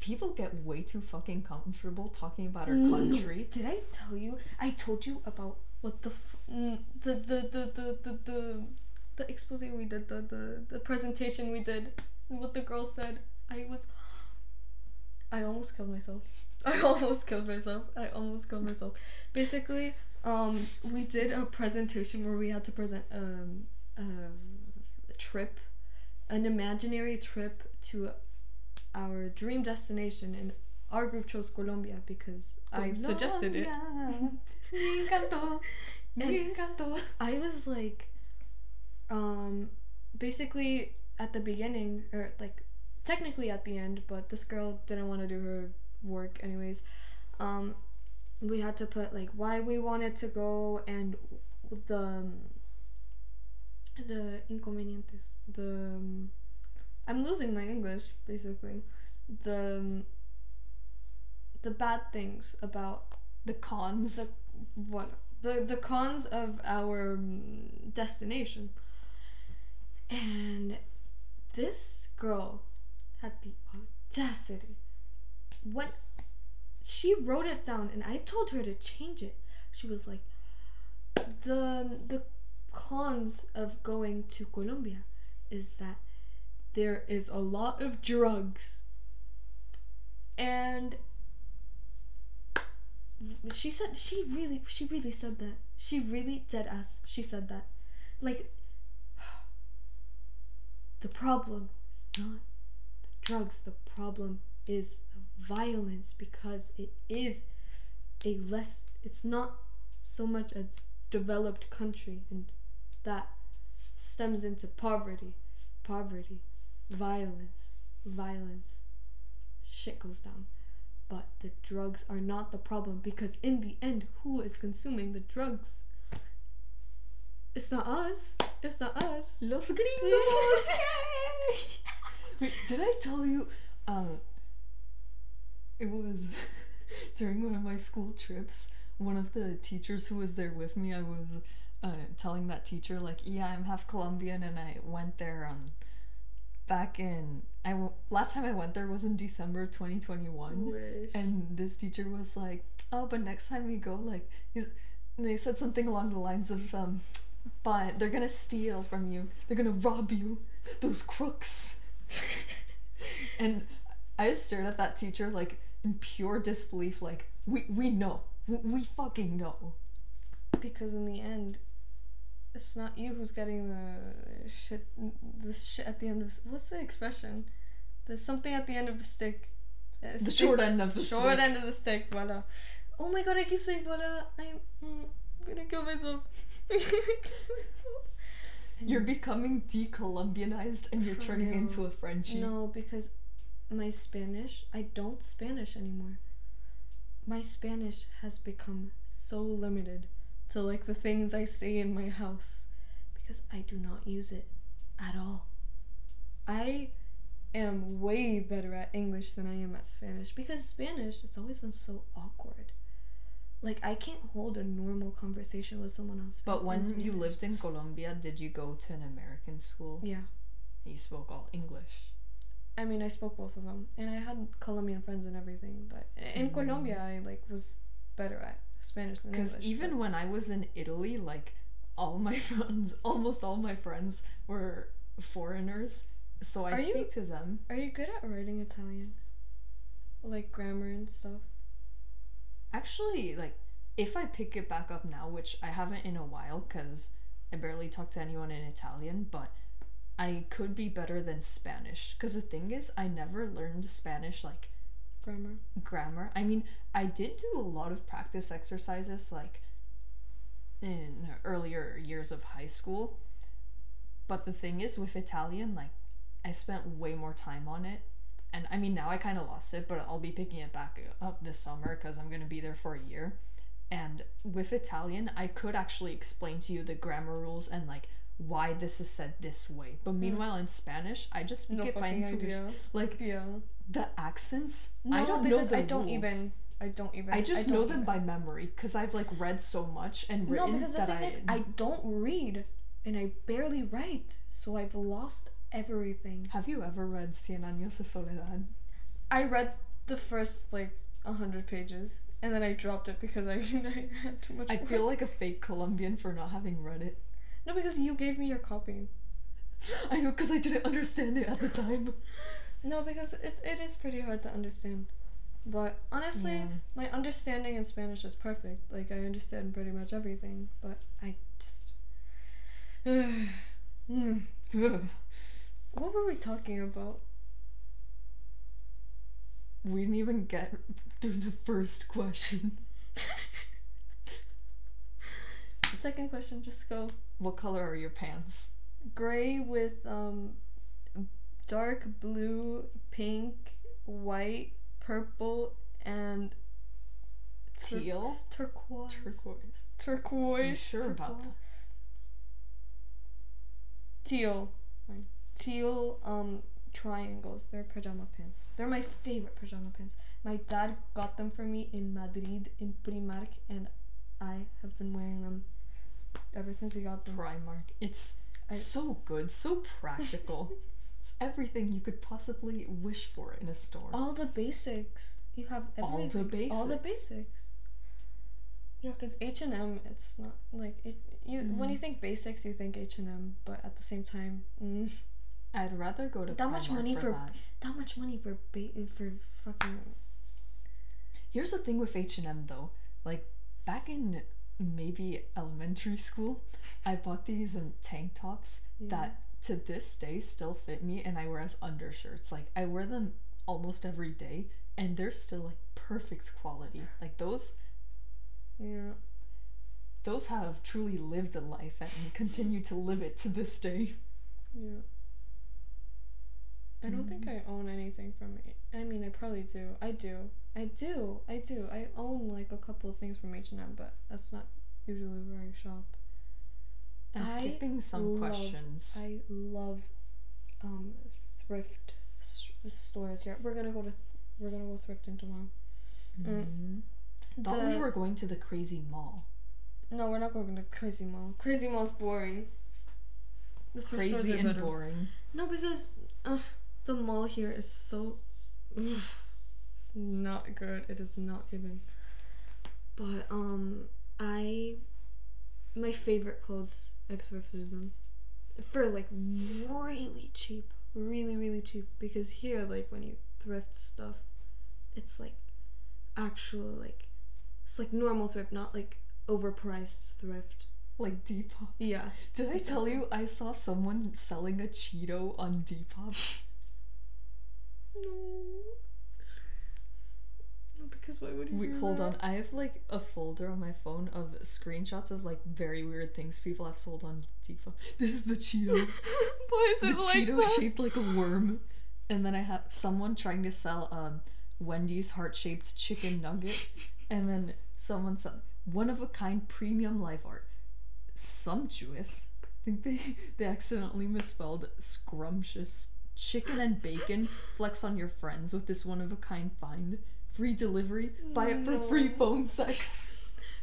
people get way too fucking comfortable talking about our country. Did I tell you? I told you about what the f- mm, the, the the the the the the expose we did, the the the presentation we did, what the girl said. I was. I almost killed myself. I almost killed myself. I almost killed myself. Basically, um, we did a presentation where we had to present um, um trip, an imaginary trip to our dream destination, and our group chose Colombia because I suggested it. Me encantó. Me encantó. I was like, um, basically at the beginning, or like technically at the end, but this girl didn't want to do her work anyways. Um, we had to put like why we wanted to go and the the inconvenientes. The um, I'm losing my English basically. The um, the bad things about The cons. what the the cons of our mm, destination and this girl had the audacity when she wrote it down and i told her to change it she was like the the cons of going to colombia is that there is a lot of drugs. And she said she really she really said that. She really dead ass she said that. Like the problem is not the drugs the problem is the violence because it is a less it's not so much a developed country and that stems into poverty poverty violence violence shit goes down but the drugs are not the problem because in the end who is consuming the drugs it's not us it's not us Los gringos. Wait, did I tell you? Um, it was during one of my school trips. One of the teachers who was there with me, I was uh, telling that teacher like, "Yeah, I'm half Colombian, and I went there um back in I w- last time I went there was in December 2021." Wish. And this teacher was like, "Oh, but next time we go, like, he's." They said something along the lines of, um, "But they're gonna steal from you. They're gonna rob you. Those crooks." and I just stared at that teacher like in pure disbelief. Like, we we know, we, we fucking know. because in the end it's not you who's getting the shit the shit at the end of what's the expression? There's something at the end of the stick. Uh, The stick- short end of the short stick. end of the stick, voila. Oh my god, I keep saying voila. I'm, mm, I'm gonna kill myself. I'm gonna kill myself. You're becoming decolombianized and you're turning real. into a Frenchie. No, because my Spanish, I don't Spanish anymore. My Spanish has become so limited to like the things I say in my house because I do not use it at all. I am way better at English than I am at Spanish because Spanish, it's always been so awkward. Like I can't hold a normal conversation with someone else. But when you lived in Colombia, did you go to an American school? yeah. You spoke all English. I mean, I spoke both of them, and I had Colombian friends and everything. But in Mm. Colombia, I like was better at Spanish than English. Because even when I was in Italy, like all my friends, almost all my friends were foreigners. So I Are you- speak to them. are you good at writing Italian? Like grammar and stuff. Actually, like if I pick it back up now, which I haven't in a while, because I barely talk to anyone in Italian, but I could be better than Spanish. Because the thing is, I never learned Spanish like Grammar. grammar. I mean, I did do a lot of practice exercises like in earlier years of high school. But the thing is with Italian, like I spent way more time on it. And I mean, now I kind of lost it, but I'll be picking it back up this summer because I'm going to be there for a year. And with Italian, I could actually explain to you the grammar rules and like why this is said this way. But hmm. meanwhile, in Spanish, I just speak No it by intuition. Like Yeah. the accents, No, I don't know because the I don't rules. even. I don't even. I just don't know them even. by memory because I've like read so much and written. No, because the that thing I. is, I don't read, and I barely write, so I've lost everything. Have you ever read Cien Años de Soledad? I read the first like a hundred pages, and then I dropped it because I, I had too much. I work. feel like a fake Colombian for not having read it. No, because you gave me your copy. I know because I didn't understand it at the time. No, because it's it is pretty hard to understand. But honestly, Yeah. my understanding in Spanish is perfect. Like I understand pretty much everything, but I just. What were we talking about? we didn't even get through the first question. Second question, just go. What color are your pants? Gray with um, dark blue, pink, white, purple, and tur- Teal? turquoise. Turquoise. Turquoise. You sure about turquoise. Teal. Fine. Teal um triangles. They're pajama pants. They're my favorite pajama pants. My dad got them for me in Madrid in Primark and I have been wearing them ever since he got them. Primark. It's I- so good, so practical. it's everything you could possibly wish for in a store. All the basics. You have everything. All the everything. All the basics. basics. Yeah, because H and M, it's not like it. You when Mm-hmm. you think basics, you think H and M, but at the same time, mm, I'd rather go to That much money for, for- that. that much money for ba- for fucking. Here's the thing with H&M though. Like back in maybe elementary school, I bought these um, tank tops Yeah. that to this day still fit me and I wear as undershirts. Like I wear them almost every day and they're still like perfect quality. Like those Yeah. those have truly lived a life and continue to live it to this day. Yeah. I don't think I own anything from it. I mean, I probably do. I do. I do. I do. I own like a couple of things from H and M, but that's not usually where I shop. I'm skipping some love- questions. I love um thrift s- stores here. We're gonna go to th- we're gonna go thrifting tomorrow. Mhm. Thought we The- were going to the crazy mall. No, we're not going to Crazy Mall. Crazy Mall's boring. The Crazy and better. boring. No, because uh, the mall here is so. Oof, it's not good. It is not giving. But um, I my favorite clothes I've thrifted them for like really cheap, really really cheap. Because here, like when you thrift stuff, it's like actual like it's like normal thrift, not like overpriced thrift. Like Depop. Yeah. Did I tell you I saw someone selling a Cheeto on Depop? No. No, because why would you Wait, hold that? on. I have like a folder on my phone of screenshots of like very weird things people have sold on Depop. This is the Cheeto. Why is the it like Cheeto that? shaped like a worm. And then I have someone trying to sell um Wendy's heart shaped chicken nugget. and then someone said one of a kind premium life art. Sumptuous. I think they they accidentally misspelled scrumptious. Chicken and bacon. Flex on your friends with this one of a kind find. Free delivery. Buy it for free phone sex.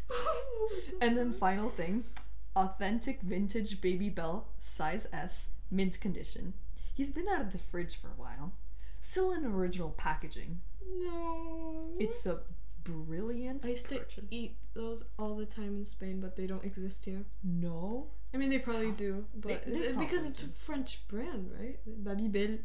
And then final thing, authentic vintage Babybel, size S, mint condition. He's been out of the fridge for a while. Still in original packaging. no. It's a brilliant I used to purchase. eat those all the time in Spain, but they don't exist here. No. I mean, they probably do, but They- they uh, because probably it's a. French brand, right? Babybel.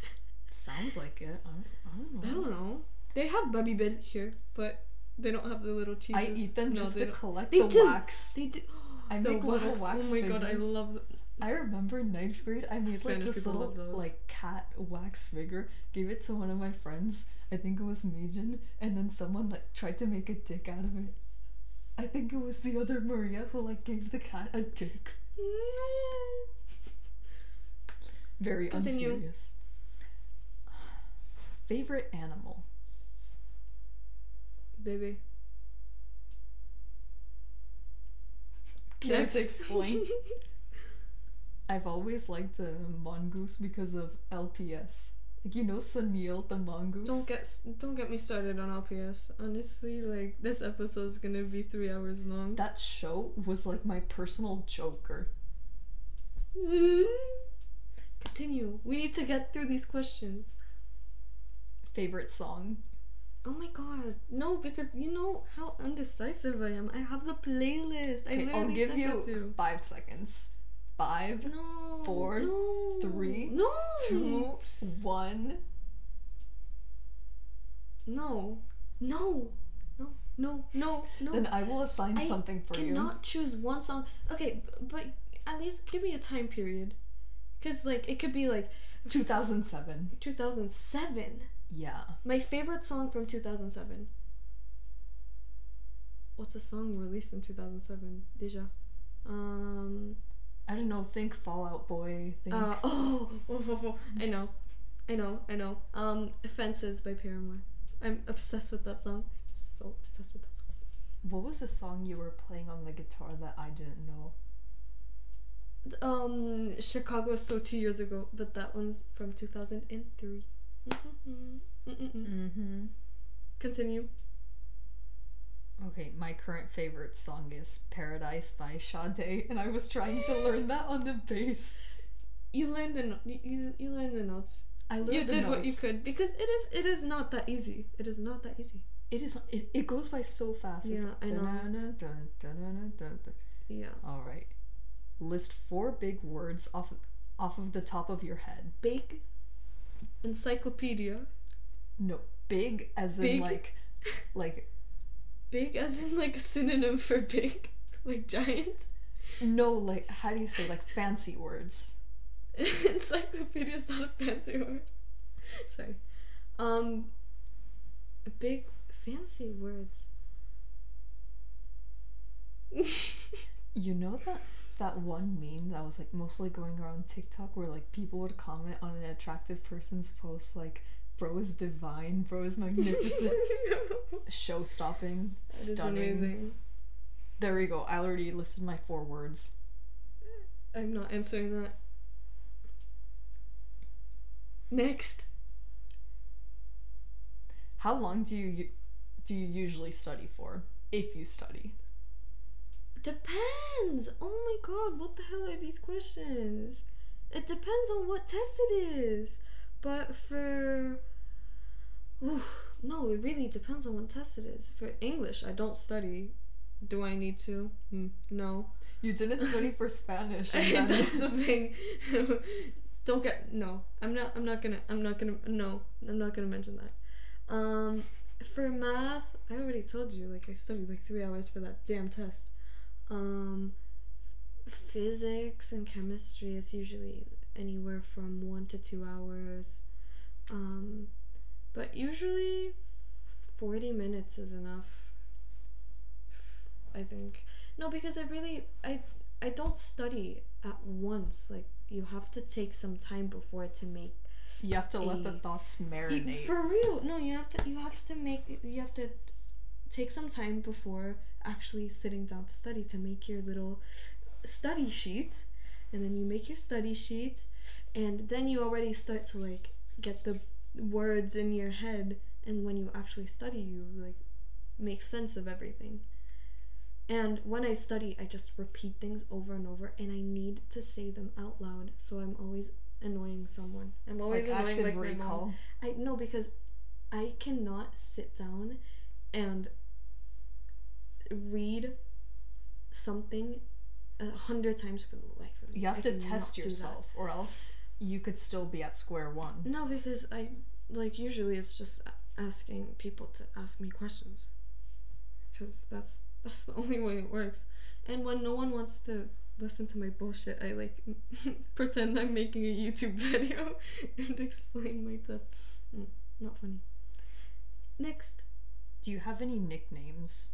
Sounds like it. I don't, I don't know. I don't know. They have Babybel here, but they don't have the little cheeses. I eat them No, just to don't. collect They the do. wax. They do. I The make little wax. wax Oh my god, I love. The, I remember in ninth grade, I made like this little like cat wax figure. Gave it to one of my friends. I think it was Majin, and then someone like tried to make a dick out of it. I think it was the other Maria who like gave the cat a dick. Very Continue. unserious. Favorite animal? Baby. Can't Next. explain. I've always liked a mongoose because of LPS. Like you know Sunil the mongoose. Don't get don't get me started on LPS. Honestly, like this episode is gonna be three hours long. that show was like my personal joker. Continue. We need to get through these questions. Favorite song? Oh my god. No, because you know how undecisive I am. I have the playlist. I literally I'll give sent you that to. five seconds. Five, No. four, no, three, no. two, one. No. No. No. No. No. No. Then I will assign I something for you. cannot choose one song. Okay, but at least give me a time period. Cause like it could be like 2007. 2007. Yeah. My favorite song from 2007. What's a song released in 2007? Deja. Um. I don't know. Think Fall Out Boy. Think. Uh, oh, oh, oh, oh, I know, I know, I know. Um, "Fences" by Paramore. I'm obsessed with that song. So obsessed with that song. what was the song you were playing on the guitar that I didn't know? Um, Chicago so two years ago, but that one's from 2003. Mm-mm-mm. Mm-mm-mm. Mm-hmm. Continue. Okay, my current favorite song is Paradise by Sade, and I was trying to learn that on the bass. You learned the no- you, you learned the notes. I learned You did what you could because it is it is not that easy. It is not that easy. It is. It, it goes by so fast. It's Yeah, I know. dun-dun-dun, dun-dun-dun. Yeah. All right. List four big words off off of the top of your head. Big. Encyclopedia. No, big as in like, like Big as in like a synonym for big, like giant. no, like how do you say like fancy words? Encyclopedia is not a fancy word. Sorry. Um, big fancy words. You know that that one meme that was like mostly going around TikTok where like people would comment on an attractive person's post like bro is divine, bro is magnificent, show stopping, stunning. There we go. I already listed my four words. I'm not answering that. Next. How long do you do you usually study for? If you study. Depends. Oh my god, what the hell are these questions? It depends on what test it is. But for Oof, no, it really depends on what test it is. For English, I don't study. Do I need to? Hmm, no. You didn't study for Spanish. That's the thing. don't get no. I'm not. I'm not gonna. I'm not gonna. No, I'm not gonna mention that. Um, for math, I already told you. Like I studied like three hours for that damn test. Um, physics and chemistry, it's usually anywhere from one to two hours. Um, but usually 40 minutes is enough. I think. No, because I really I I don't study at once. Like you have to take some time before to make You have to let the thoughts You- marinate. For real. No, you have to you have to make you have to take some time before actually sitting down to study to make your little study sheet. And then you make your study sheet and then you already start to like get the words in your head and when you actually study you like make sense of everything. And when I study, I just repeat things over and over and I need to say them out loud. So I'm always annoying someone. I'm always like annoying active like my mom. recall. I know because I cannot sit down and read something a hundred times for the life of me. You have I to test yourself, or else you could still be at square one. No, because I like usually it's just asking people to ask me questions. Because that's that's the only way it works. And when no one wants to listen to my bullshit, I like pretend I'm making a YouTube video and explain my test. Mm, not funny. Next. Do you have any nicknames?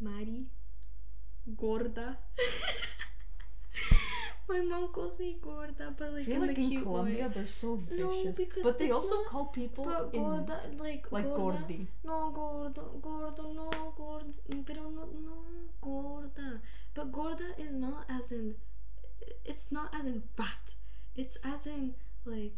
Mari. Gorda. My mom calls me gorda, but like I feel in like the in cute Colombia way. they're so vicious. No, because but they also not- call people But in gorda, like like gorda. gordi. No, gordo, gordo, no, gordo, pero no, no, gorda. But gorda is not as in, it's not as in fat. It's as in like,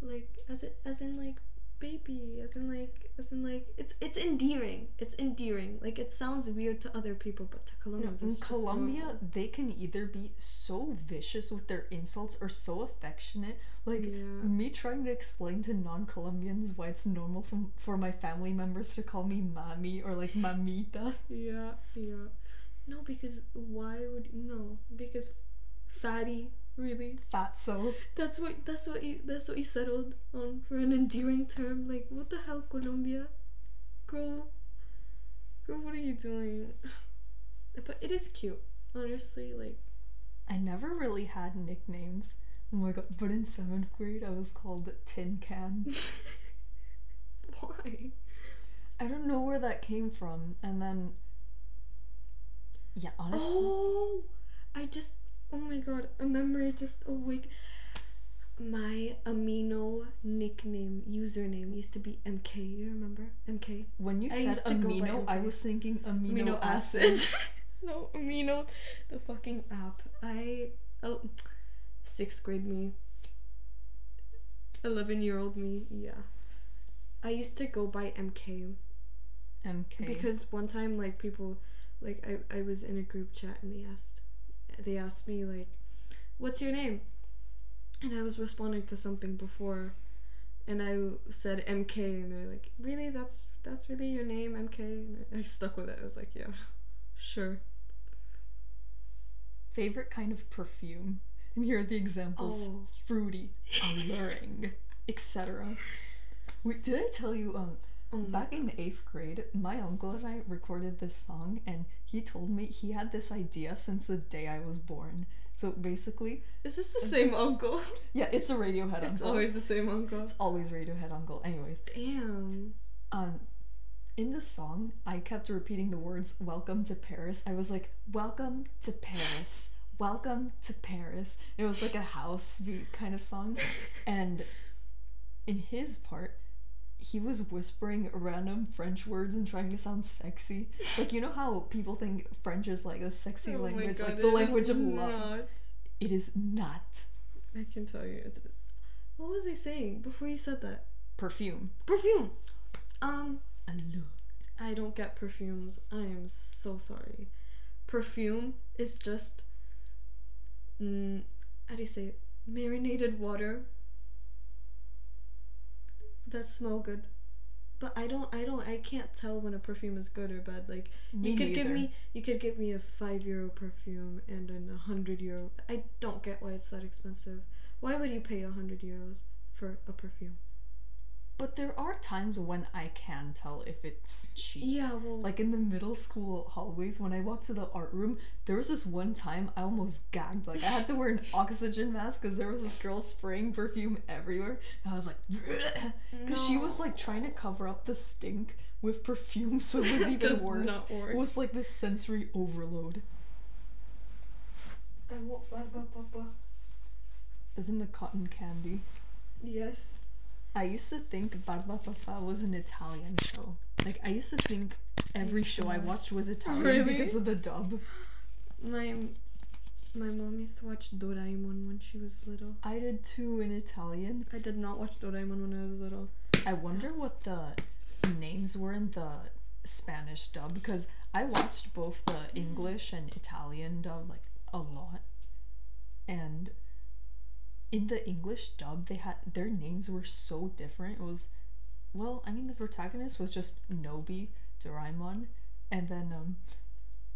like as in, as in like baby, as in like, as in like, it's it's endearing. It's endearing. Like it sounds weird to other people, but to Colombians, in it's Colombia, normal. they can either be so vicious with their insults or so affectionate. Like Yeah. me trying to explain to non-Colombians why it's normal for, for my family members to call me mami or like mamita. Yeah, yeah. No, because why would no? Because fatty, really. Fatso. That's what that's what you that's what you settled on for an endearing term. Like what the hell, Colombia, girl, girl, what are you doing? But it is cute, honestly. Like I never really had nicknames. Oh my god! But in seventh grade, I was called Tin Can. why? I don't know where that came from. And then, yeah, honestly, Oh, I just oh my god, a memory just awake. My amino nickname username used to be MK. You remember MK? when you I said used to go by amino, I was thinking amino, amino acids. acids. no, amino, the fucking app. I, oh, sixth grade me, 11 year old me, yeah. I used to go by MK MK. because one time, like, people, like, I, I was in a group chat and they asked, they asked me, like, what's your name? And I was responding to something before. And I said MK, and they're like, "Really? That's that's really your name, MK?" And I stuck with it. I was like, "Yeah, sure." favorite kind of perfume. And here are the examples: Oh. fruity, alluring, etc. Wait, did I tell you? Um, My back in eighth grade, my uncle and I recorded this song, and he told me he had this idea since the day I was born. So basically, Is this the same uncle? yeah, it's a Radiohead It's uncle. It's always the same uncle. It's always Radiohead uncle. Anyways, Damn. um, in the song, I kept repeating the words "Welcome to Paris." I was like, "Welcome to Paris." Welcome to Paris. It was like a house beat kind of song. And in his part, he was whispering random French words and trying to sound sexy. It's like you know how people think French is like a sexy Oh language, God, like the language of love. not. It is not I can tell you. It's, what was I saying before you said that? perfume. Perfume. Um, Allure. I don't get perfumes. I am so sorry. Perfume is just, mm, how do you say it? Marinated water that smell good. But I don't, I don't, I can't tell when a perfume is good or bad. Like Me you could give me, you could give me a five euro perfume and an a hundred euro. I don't get why it's that expensive. Why would you pay a hundred euros for a perfume? But there are times when I can tell if it's cheap. Yeah, well, Like in the middle school hallways, when I walked to the art room, there was this one time I almost gagged. Like I had to wear an oxygen mask because there was this girl spraying perfume everywhere. And I was like, because she was like trying to cover up the stink with perfume, so it was even worse. It was like this sensory overload. Isn't the cotton candy? Yes. I used to think Barbapapa was an Italian show. Like I used to think every show I watched was Italian Really? because of the dub. My my mom used to watch Doraemon when she was little. I did too in Italian. I did not watch Doraemon when I was little. I wonder what the names were in the Spanish dub because I watched both the English and Italian dub like a lot. And in the English dub they had their names were so different. It was well, I mean the protagonist was just Nobi Doraemon and then um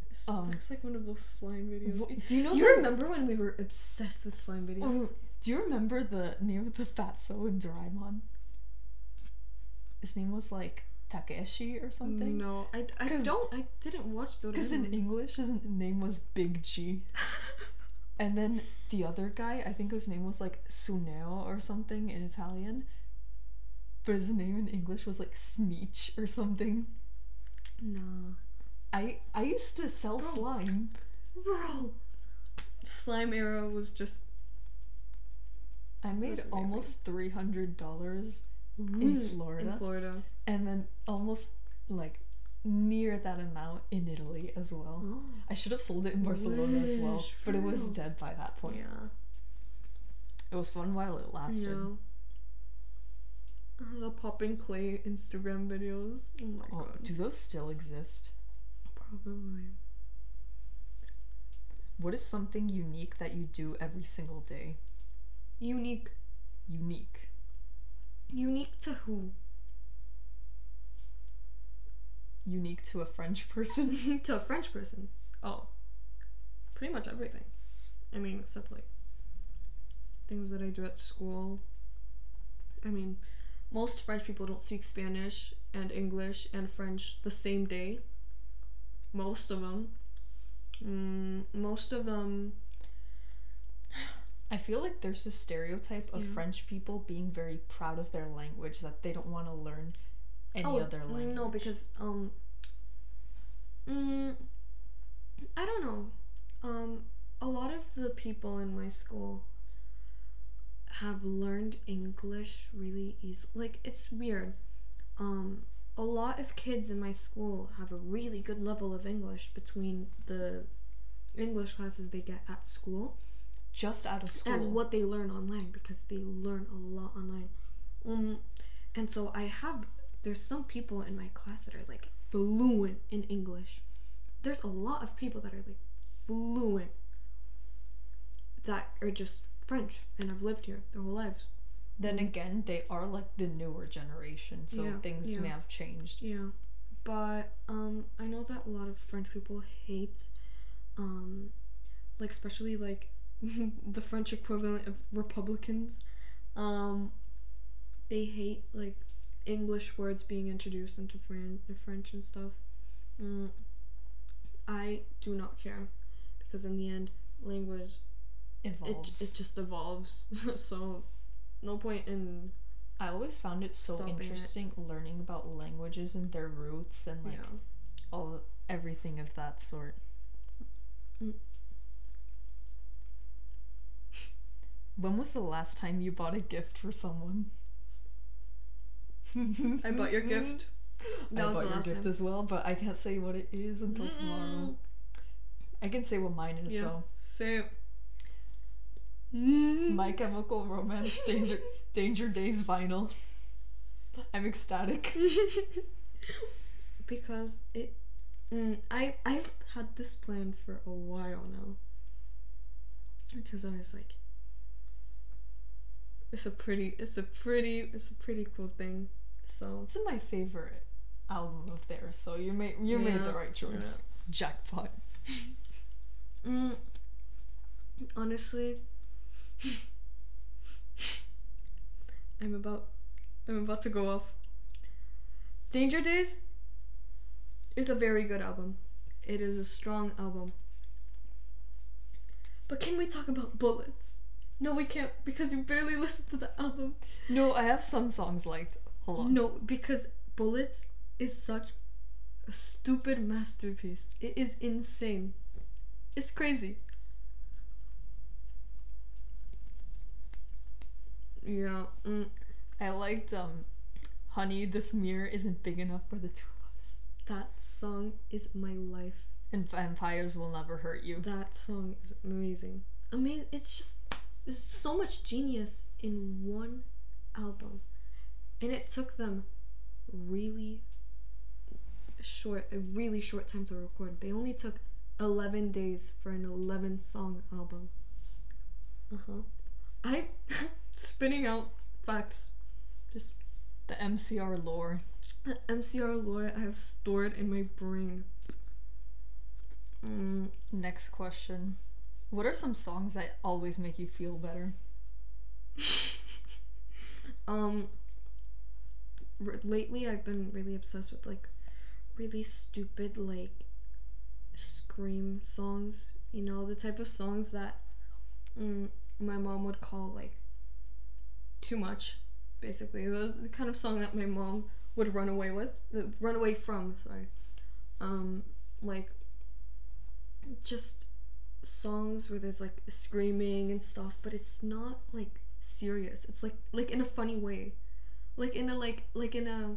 This Um, looks like one of those slime videos. wh- do you know you the- remember when we were obsessed with slime videos? Oh, do you remember the name of the fatso in Doraemon? His name was like Takeshi or something. No, I, I don't. I didn't watch Doraemon. Because in English, his name was Big G. And then the other guy, I think his name was like Suneo or something in Italian. But his name in English was like Sneech or something. no, I I used to sell Bro. slime. bro. Slime era was just I made almost three hundred dollars in Florida, In Florida. and then almost like near that amount in Italy as well. Oh. I should have sold it in Barcelona as well, but it was dead by that point. Yeah. It was fun while it lasted. Uh, the popping clay Instagram videos. Oh my Oh, god. do those still exist? Probably. What is something unique that you do every single day? Unique. Unique. Unique to who? Unique to a French person? to a French person. Oh. Pretty much everything. I mean, except like things that I do at school. I mean, most French people don't speak Spanish and English and French the same day. Most of them. Mm, most of them. I feel like there's a stereotype of. French people being very proud of their language that they don't want to learn any other language. Oh, No, because um mm, I don't know. Um a lot of the people in my school have learned English really easy. Like it's weird. Um a lot of kids in my school have a really good level of English between the English classes they get at school just out of school. and what they learn online because they learn a lot online. Um, and so I have there's some people in my class that are like fluent in English. There's a lot of people that are like fluent that are just French and have lived here their whole lives. then again, they are like the newer generation, so Yeah, things yeah. may have changed. Yeah. But um I know that a lot of French people hate um like especially like the French equivalent of Republicans. Um they hate like English words being introduced into Fran- French and stuff. Mm, I do not care because in the end language it, Evolves. it just evolves. so no point in I always found it so Stopping it. interesting learning about languages and their roots and like yeah. all everything of that sort. Mm. When was the last time you bought a gift for someone? I bought your gift. That I was bought the your last gift time. as well, but I can't say what it is until tomorrow. I can say what mine is Yeah. though. So My Chemical Romance Danger Danger Days vinyl. I'm ecstatic. because it mm, I I've had this plan for a while now. Because I was like it's a pretty it's a pretty it's a pretty cool thing. So It's my favorite album of theirs, so you made you made the right choice. Jackpot. mm, honestly I'm about I'm about to go off. Danger Days is a very good album. It is a strong album. But can we talk about Bullets? No, we can't because you barely listened to the album. No, I have some songs liked. Hold on. No, because Bullets is such a stupid masterpiece. It is insane. It's crazy. Yeah. Mm. I liked um Honey, this mirror isn't big enough for the two of us. That song is my life. And vampires will never hurt you. That song is amazing. Amazing. It's just there's so much genius in one album, and it took them really short, a really short time to record. They only took eleven days for an eleven song album. Uh huh. I spinning out facts. Just The MCR lore. the MCR lore I have stored in my brain. Mm, Next question. What are some songs that always make you feel better? um r- lately I've been really obsessed with like really stupid like scream songs, you know, the type of songs that mm, my mom would call like too much basically. The, the kind of song that my mom would run away with, uh, run away from, sorry. Um like just songs where there's like screaming and stuff, but it's not like serious. It's like like in a funny way. Like in a like like in a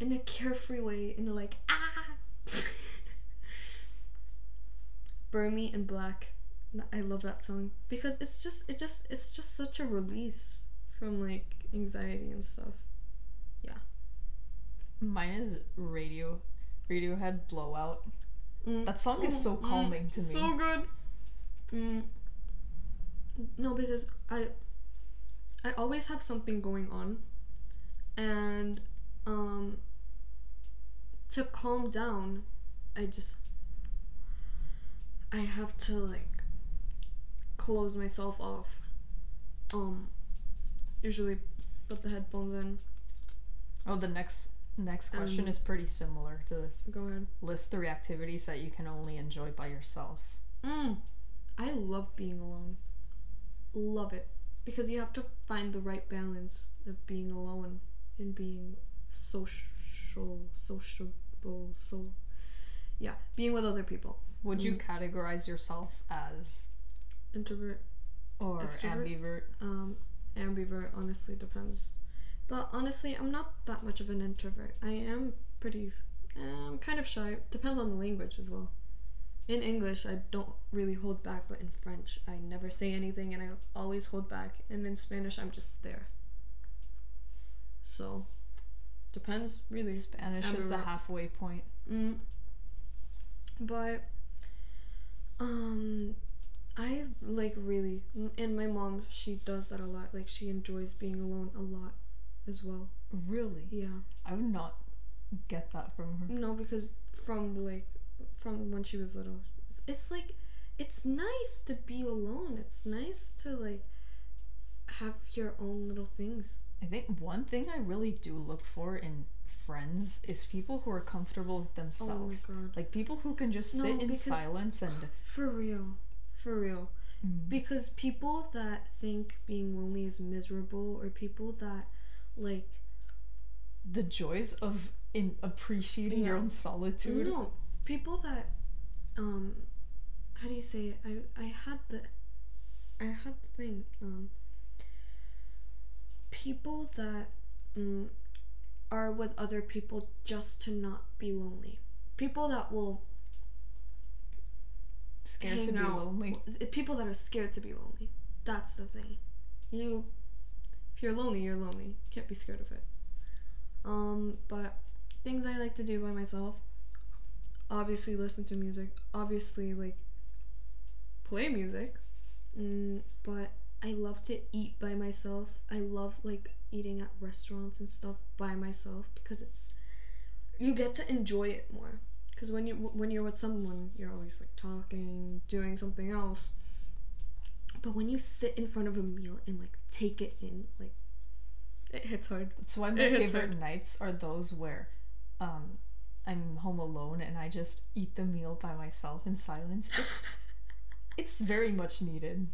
in a carefree way, in a like ah Burn Me in Black. I love that song because it's just it just it's just such a release from like anxiety and stuff. Yeah. Mine is Radio. Radiohead Blowout. Mm. That song is so Mm, calming to me. So good. Mm. No, because I I always have something going on, and um, to calm down, I just I have to like close myself off. Um, usually put the headphones in. Oh, the next next question Um, is pretty similar to this. Go ahead. List three activities that you can only enjoy by yourself. Mm. I love being alone. Love it. Because you have to find the right balance of being alone and being social, sociable, so yeah, being with other people. Would you Mm. categorize yourself as Introvert, or Extrovert? ambivert? um, ambivert. Honestly, depends. But honestly, I'm not that much of an introvert. I am pretty, um, kind of shy. Depends on the language as well. In English, I don't really hold back, but in French, I never say anything and I always hold back. And in Spanish, I'm just there. So, depends really. Spanish is the halfway point. Mm. But um I like really and my mom she does that a lot. Like she enjoys being alone a lot as well. Really? Yeah. I would not get that from her. No, because from like from when she was little. It's, like it's nice to be alone. It's nice to like have your own little things. I think one thing I really do look for in friends is people who are comfortable with themselves. Oh my god. Like people who can just No, sit in because- silence and For real. For real. Mm. Because people that think being lonely is miserable or people that like the joys of in appreciating your own solitude. no. People that um how do you say it? I i had the i had the thing um people that mm, are with other people just to not be lonely. People that will Scared to be out- lonely. people that are scared to be lonely. That's the thing. You if you're lonely you're lonely. You can't be scared of it. Um but things i like to do by myself obviously listen to music obviously like play music mm, but i love to eat by myself. I love like eating at restaurants and stuff by myself because it's you get to enjoy it more. Because when you when you're with someone you're always like talking doing something else but when you sit in front of a meal and like take it in like it hits hard. That's why my favorite hard. nights are those where um I'm home alone and I just eat the meal by myself in silence. It's it's very much needed.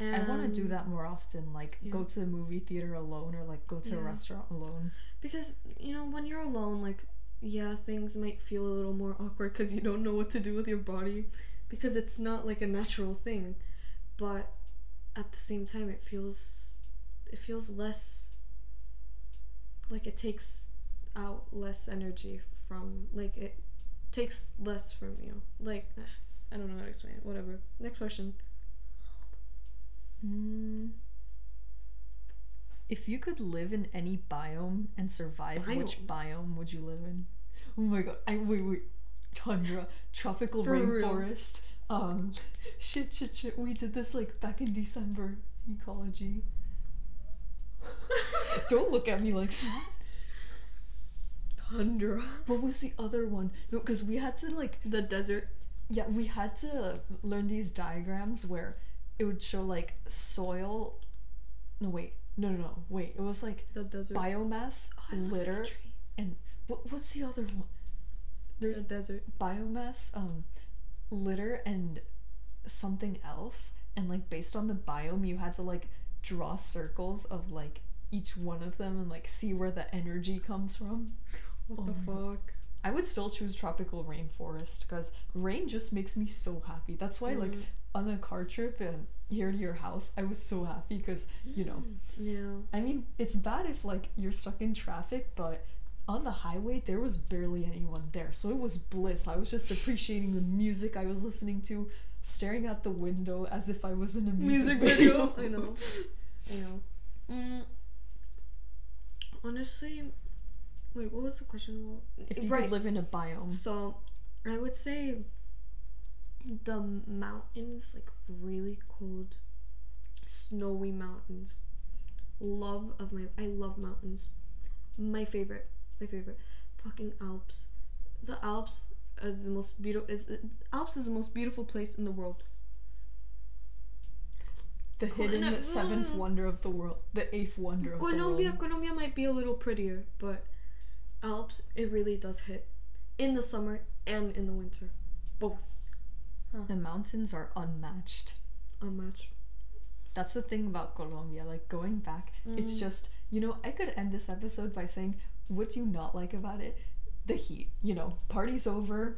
I want to do that more often, like go to the movie theater alone or like go to a restaurant alone. because you know when you're alone like yeah things might feel a little more awkward because you don't know what to do with your body because it's not like a natural thing but at the same time it feels it feels less like it takes out less energy from like it takes less from you like eh, i don't know how to explain it whatever next question Mm. If you could live in any biome and survive, which biome would you live in? Oh my god! I wait, wait. Tundra, tropical For real. rainforest. Um, shit, shit, shit. We did this like back in December. Ecology. Don't look at me like that. tundra What was the other one? No, because we had to like the desert yeah, we had to learn these diagrams where it would show like soil. No, wait. No, no, no. Wait. It was like the desert biomass, Oh, litter, and what, what's the other one? There's the desert biomass, um, litter, and something else. And like based on the biome, you had to like draw circles of like each one of them and like see where the energy comes from. what the Oh fuck I would still choose tropical rainforest because rain just makes me so happy. That's why, like, Mm. on the car trip and here to your house, I was so happy because, you know, yeah I mean, it's bad if, like, you're stuck in traffic, but on the highway, there was barely anyone there. So it was bliss. I was just appreciating the music I was listening to, staring out the window as if I was in a music, video. I know. I know. Mm, honestly, wait, what was the question about? If you right. could live in a biome. so, I would say the mountains, like really cold, snowy mountains. Love of my, I love mountains. My favorite, my favorite, fucking Alps. The Alps are the most beautiful. Is Alps is the most beautiful place in the world. The Cool, hidden seventh mm. wonder of the world. The eighth wonder of the world. Colombia, Colombia might be a little prettier, but Alps, it really does hit in the summer and in the winter, both The mountains are unmatched. unmatched. That's the thing about Colombia. Like going back, it's Mm. just you know I could end this episode by saying what do you not like about it? The heat. You know, party's over.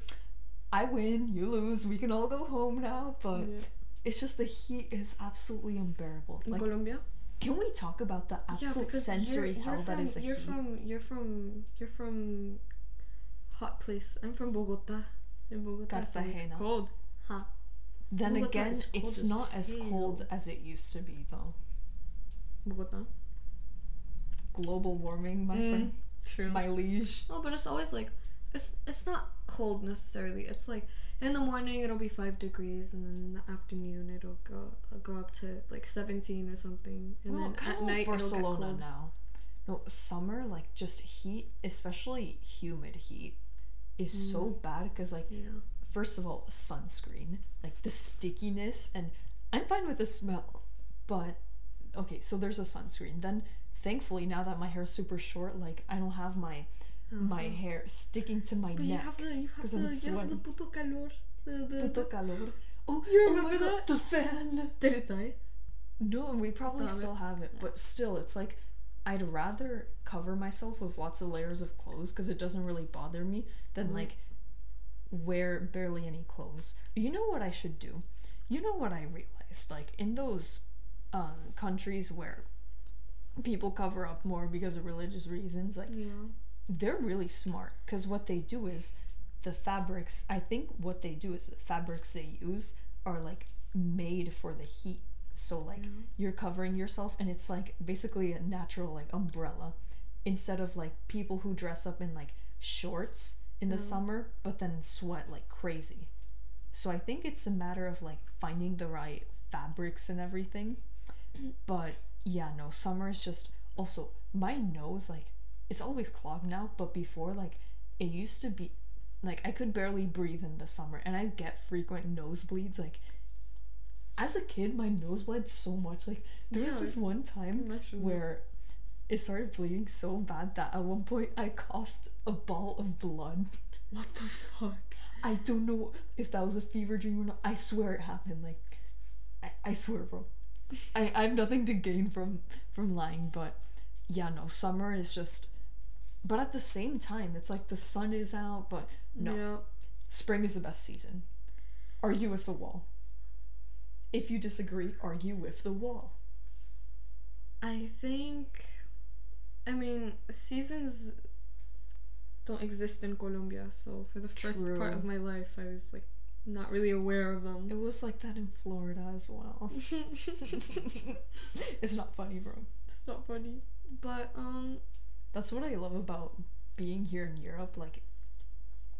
I win, you lose. We can all go home now. But Yeah. it's just the heat is absolutely unbearable. In Like, Colombia, can we talk about the absolute sensory you're, hell you're that from, is the you're heat? from you're from you're from hot place. I'm from Bogota. In Bogota, so it's cold. Huh. then Bogota again, it's not as hell. cold as it used to be though. Bogota. Global warming, my Mm, friend, True. my liege. No, but it's always like it's it's not cold necessarily. It's like in the morning it'll be five degrees, and then in the afternoon it'll go go up to like seventeen or something, and well, then kind at of night like it'll get Barcelona cold. now. No, summer like just heat, especially humid heat, is so Mm. bad because like Yeah. first of all sunscreen, like the stickiness, and I'm fine with the smell, but okay, so there's a sunscreen. Then thankfully now that my hair is super short, like I don't have my my Uh-huh. hair sticking to my But you neck. have the you have the you have the puto calor. The, the, Puto calor. Oh, You oh my God, the fan. Did it die? No, and we probably it. still have it, but still, it's like I'd rather cover myself with lots of layers of clothes because it doesn't really bother me than Mhm. like wear barely any clothes. You know what I should do? You know what I realized? Like in those um, countries where people cover up more because of religious reasons, like Yeah. they're really smart because what they do is the fabrics i think what they do is the fabrics they use are like made for the heat so like Yeah. you're covering yourself and it's like basically a natural like umbrella instead of like people who dress up in like shorts in the Yeah. summer but then sweat like crazy so i think it's a matter of like finding the right fabrics and everything but yeah no summer is just also my nose like it's always clogged now but before like it used to be like i could barely breathe in the summer and i'd get frequent nosebleeds like as a kid, my nose bled so much. Like there was this one time where it started bleeding so bad that at one point I coughed a ball of blood. What the fuck? I don't know if that was a fever dream or not. I swear it happened. Like, I, I swear, bro. I, I have nothing to gain from from lying, but yeah, no. Summer is just, but at the same time, it's like the sun is out, but no. Yeah. Spring is the best season. Argue with the wall. If you disagree, argue with the wall. I think. I mean, seasons don't exist in Colombia, so for the first part of my life, I was like not really aware of them. It was like that in Florida as well. it's not funny, bro. It's not funny, but um, That's what I love about being here in Europe, like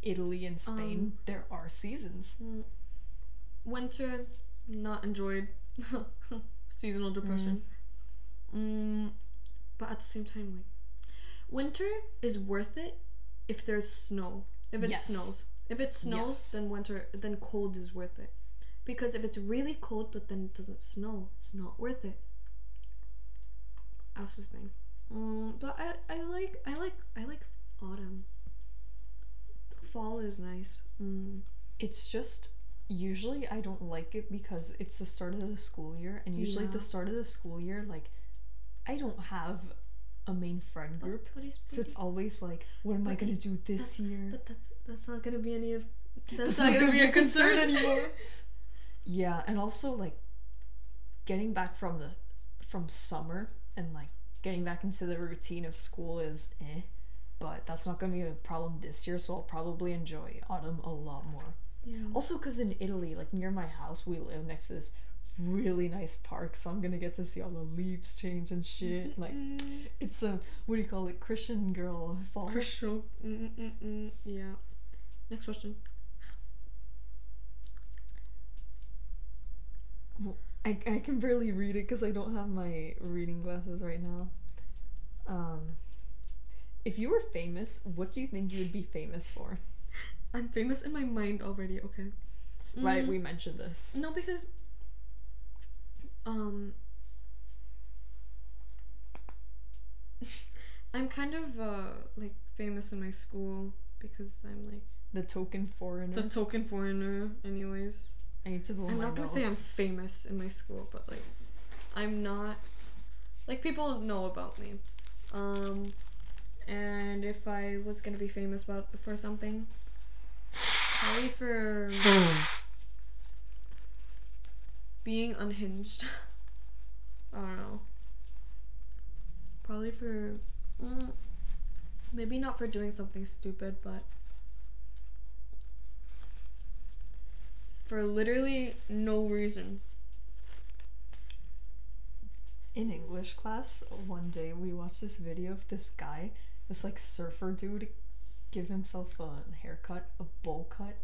Italy and Spain. Um, there are seasons. winter not enjoyed. Seasonal depression. Mm, but at the same time, like winter is worth it if there's snow. If it Yes. snows. If it snows, Yes. then winter then cold is worth it. Because if it's really cold but then it doesn't snow, it's not worth it. That's the thing. Mm, but I, I like I like I like autumn. Fall is nice. Mm. It's just usually I don't like it because it's the start of the school year, and usually at Yeah. the start of the school year, like I don't have a main friend group, But he's so it's always like, what am I gonna it- do this year? But that's that's not gonna be any of that's, That's not, gonna, be a concern, anymore. yeah, and also like getting back from the from summer and like getting back into the routine of school is eh. But that's not gonna be a problem this year, so I'll probably enjoy autumn a lot more. Yeah. Also, because in Italy, like near my house, we live next to this really nice park, so I'm gonna get to see all the leaves change and shit. Like, it's a what do you call it? Christian girl fall. Christian, Mm-mm-mm. Yeah. Next question. I, I can barely read it because I don't have my reading glasses right now. Um, if you were famous, what do you think you would be famous for? I'm famous in my mind already. Okay. Right, Mm, we mentioned this. No, because um, I'm kind of uh like famous in my school because I'm like The token foreigner. the token foreigner. Anyways, I need to blow I'm not gonna say I'm famous in my school, but like I'm not like people know about me. Um and if I was gonna be famous about for something, probably for being unhinged. I don't know. Probably for mm, maybe not for doing something stupid, but for literally no reason. in English class, one day we watched this video of this guy, this like surfer dude, give himself a haircut, a bowl cut,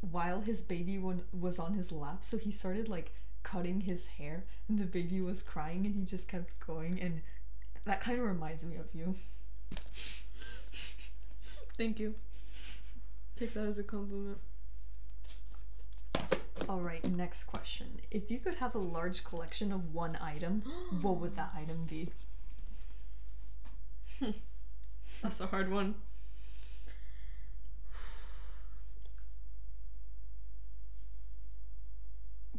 while his baby one was on his lap. So he started like cutting his hair, and the baby was crying, and he just kept going, and that kind of reminds me of you. Thank you. Take that as a compliment. All right, next question. If you could have a large collection of one item, what would that item be? That's a hard one.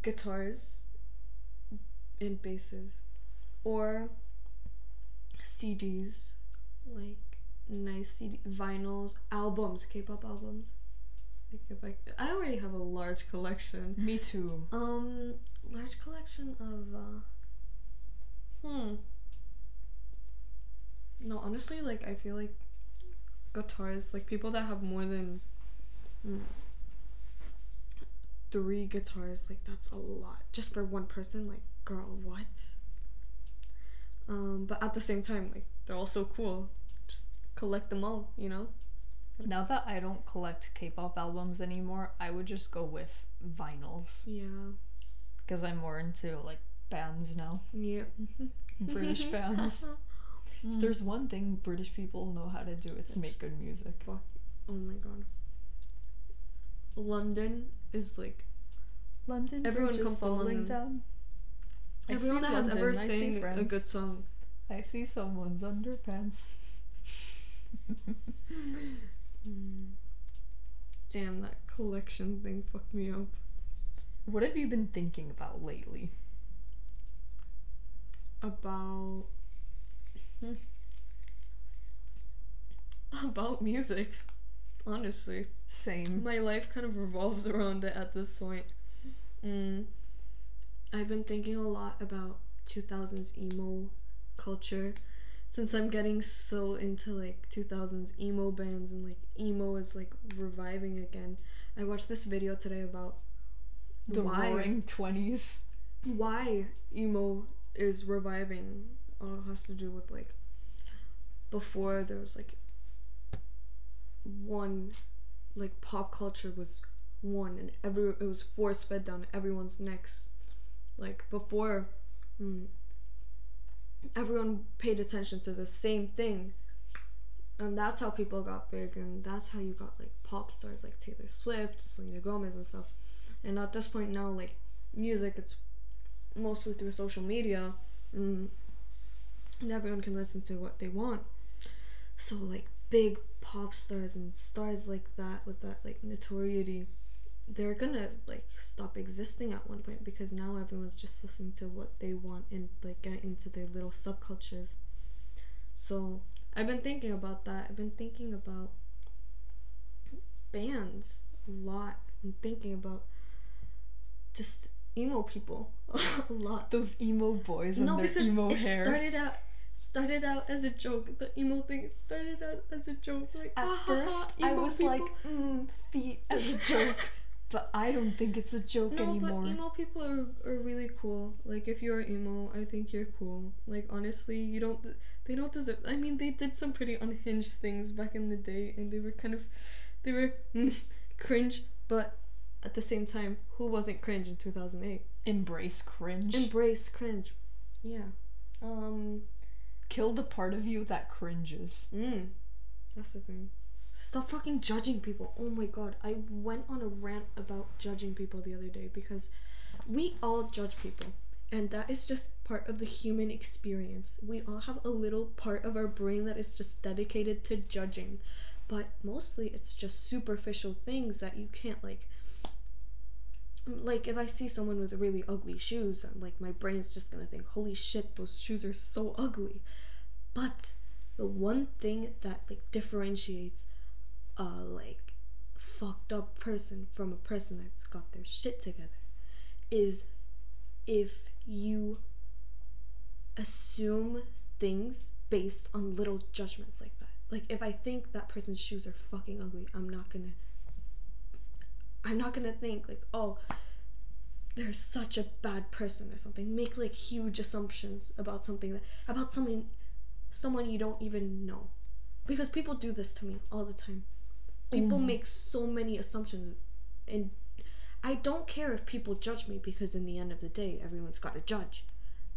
Guitars and basses. Or CDs. Like nice CD vinyls, albums, K pop albums. Like if I I already have a large collection. Me too. Um large collection of uh hmm. No, honestly, like I feel like guitars, like people that have more than mm, three guitars, like that's a lot just for one person. Like, girl, what? Um, but at the same time, like they're all so cool. Just collect them all, you know. Now that I don't collect K-pop albums anymore, I would just go with vinyls Yeah. because I'm more into like bands now, Yeah. British bands. If there's one thing British people know how to do, it's make good music. Fuck. Oh my god. London is like London Everyone Bridge from falling London. down. I Everyone that has ever sang a good song. I see someone's underpants. Damn, that collection thing fucked me up. What have you been thinking about lately? About. Hmm. About music. Honestly. Same. My life kind of revolves around it at this point. Mm. I've been thinking a lot about 2000s emo culture since I'm getting so into like 2000s emo bands and like emo is like reviving again. I watched this video today about The why roaring 20s. why emo is reviving. All it has to do with like before there was like one like pop culture was one and every it was force fed down everyone's necks. Like before mm, everyone paid attention to the same thing. And that's how people got big and that's how you got like pop stars like Taylor Swift, Selena Gomez and stuff. And at this point now like music it's mostly through social media mm, and everyone can listen to what they want so like big pop stars and stars like that with that like notoriety they're gonna like stop existing at one point because now everyone's just listening to what they want and like get into their little subcultures so i've been thinking about that i've been thinking about bands a lot and thinking about just emo people a lot. Those emo boys and no, their because emo it hair. started out started out as a joke. The emo thing started out as a joke. Like At "Ah, first, I was people." like, mm, feet as a joke. but I don't think it's a joke no, anymore. but emo people are, are really cool. Like if you're emo, I think you're cool. Like honestly, you don't they don't deserve. I mean, they did some pretty unhinged things back in the day, and they were kind of they were mm, cringe, but at the same time, who wasn't cringe in two thousand eight? Embrace cringe. Embrace cringe. Yeah. Um. Kill the part of you that cringes. Mm, that's the thing. Stop fucking judging people. Oh my god. I went on a rant about judging people the other day because we all judge people. And that is just part of the human experience. We all have a little part of our brain that is just dedicated to judging. But mostly it's just superficial things that you can't like like if I see someone with really ugly shoes, I'm like my brain's just gonna think, holy shit, those shoes are so ugly. But the one thing that like differentiates a like fucked up person from a person that's got their shit together is if you assume things based on little judgments like that. Like if I think that person's shoes are fucking ugly, I'm not gonna I'm not gonna think like, oh, they're such a bad person or something. Make like huge assumptions about something that about someone someone you don't even know. Because people do this to me all the time. People mm. make so many assumptions and I don't care if people judge me because in the end of the day everyone's got to judge.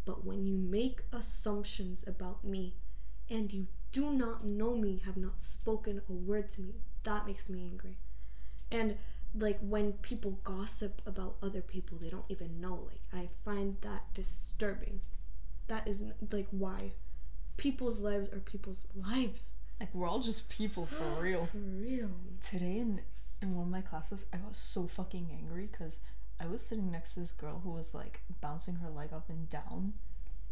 But when you make assumptions about me and you do not know me, have not spoken a word to me, that makes me angry. And like when people gossip about other people they don't even know, like I find that disturbing. That is like why people's lives are people's lives. Like we're all just people for real. For real. Today in in one of my classes, I got so fucking angry because I was sitting next to this girl who was like bouncing her leg up and down,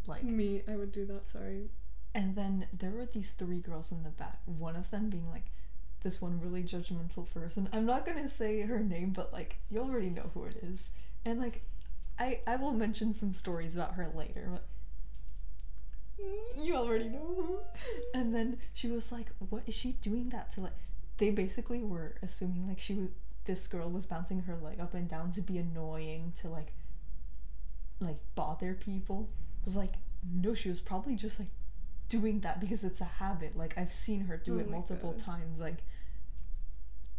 like Me, I would do that, sorry. And then there were these three girls in the back, one of them being like this one really judgmental person. I'm not gonna say her name, but like you already know who it is. And like I I will mention some stories about her later, but you already know who. And then she was like, What is she doing that to like they basically were assuming like she was this girl was bouncing her leg up and down to be annoying to like like bother people. It was like no, she was probably just like doing that because it's a habit. Like I've seen her do Oh it multiple God. times. Like,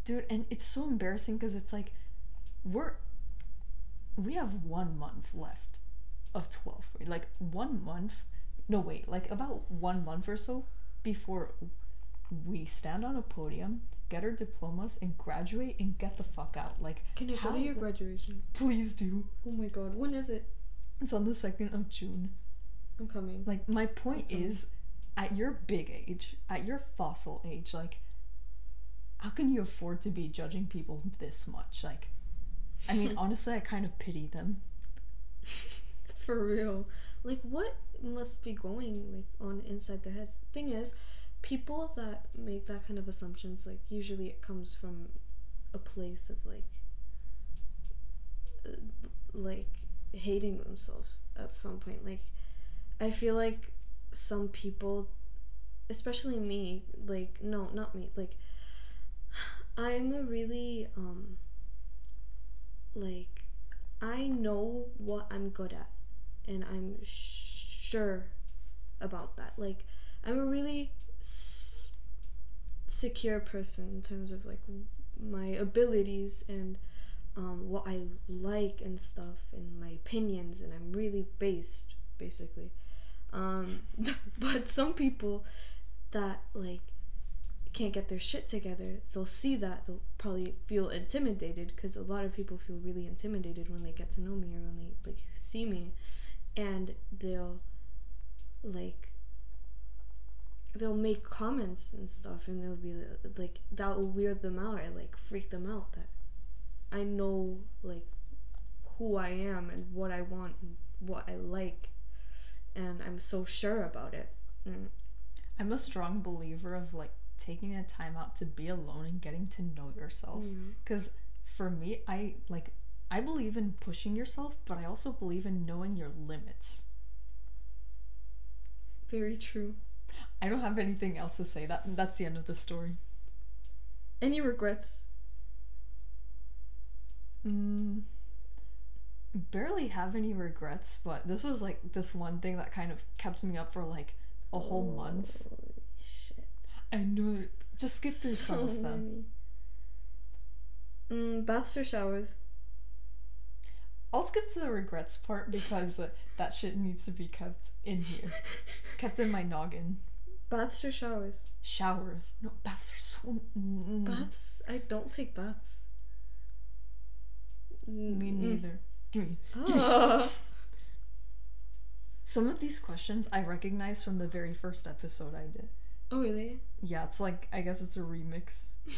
dude, and it's so embarrassing because it's like we're we have one month left of twelfth grade. Like one month. No, wait, like about one month or so before we stand on a podium, get our diplomas, and graduate and get the fuck out. Like, Can I go how to your it- graduation? please do. Oh my god, when is it? It's on the second of June. I'm coming. Like, my point is, at your big age, at your fossil age, like, how can you afford to be judging people this much? Like, I mean, honestly, I kind of pity them. For real. Like what must be going like on inside their heads? Thing is, people that make that kind of assumptions, like usually it comes from a place of like uh, like hating themselves at some point. Like I feel like some people especially me, like no, not me, like I'm a really um like I know what I'm good at and I'm sure about that. Like I'm a really s- secure person in terms of like my abilities and um, what I like and stuff and my opinions and I'm really based basically. Um, but some people that like can't get their shit together, they'll see that they'll probably feel intimidated because a lot of people feel really intimidated when they get to know me or when they like see me, and they'll like they'll make comments and stuff, and they'll be like that will weird them out or like freak them out that I know like who I am and what I want and what I like, and I'm so sure about it. Mm. I'm a strong believer of like taking that time out to be alone and getting to know yourself. Mm. Because for me, I like I believe in pushing yourself, but I also believe in knowing your limits. Very true. I don't have anything else to say. That that's the end of the story. Any regrets? Mm, barely have any regrets, but this was like this one thing that kind of kept me up for like a whole month. I know. Just skip through some of them. Mm, baths or showers? I'll skip to the regrets part because uh, that shit needs to be kept in here, kept in my noggin. Baths or showers? Showers. No, baths are so. Mm, Baths? I don't take baths. Me Mm. neither. Give me. Ah. Some of these questions I recognize from the very first episode I did. Oh really? Yeah, it's like I guess it's a remix.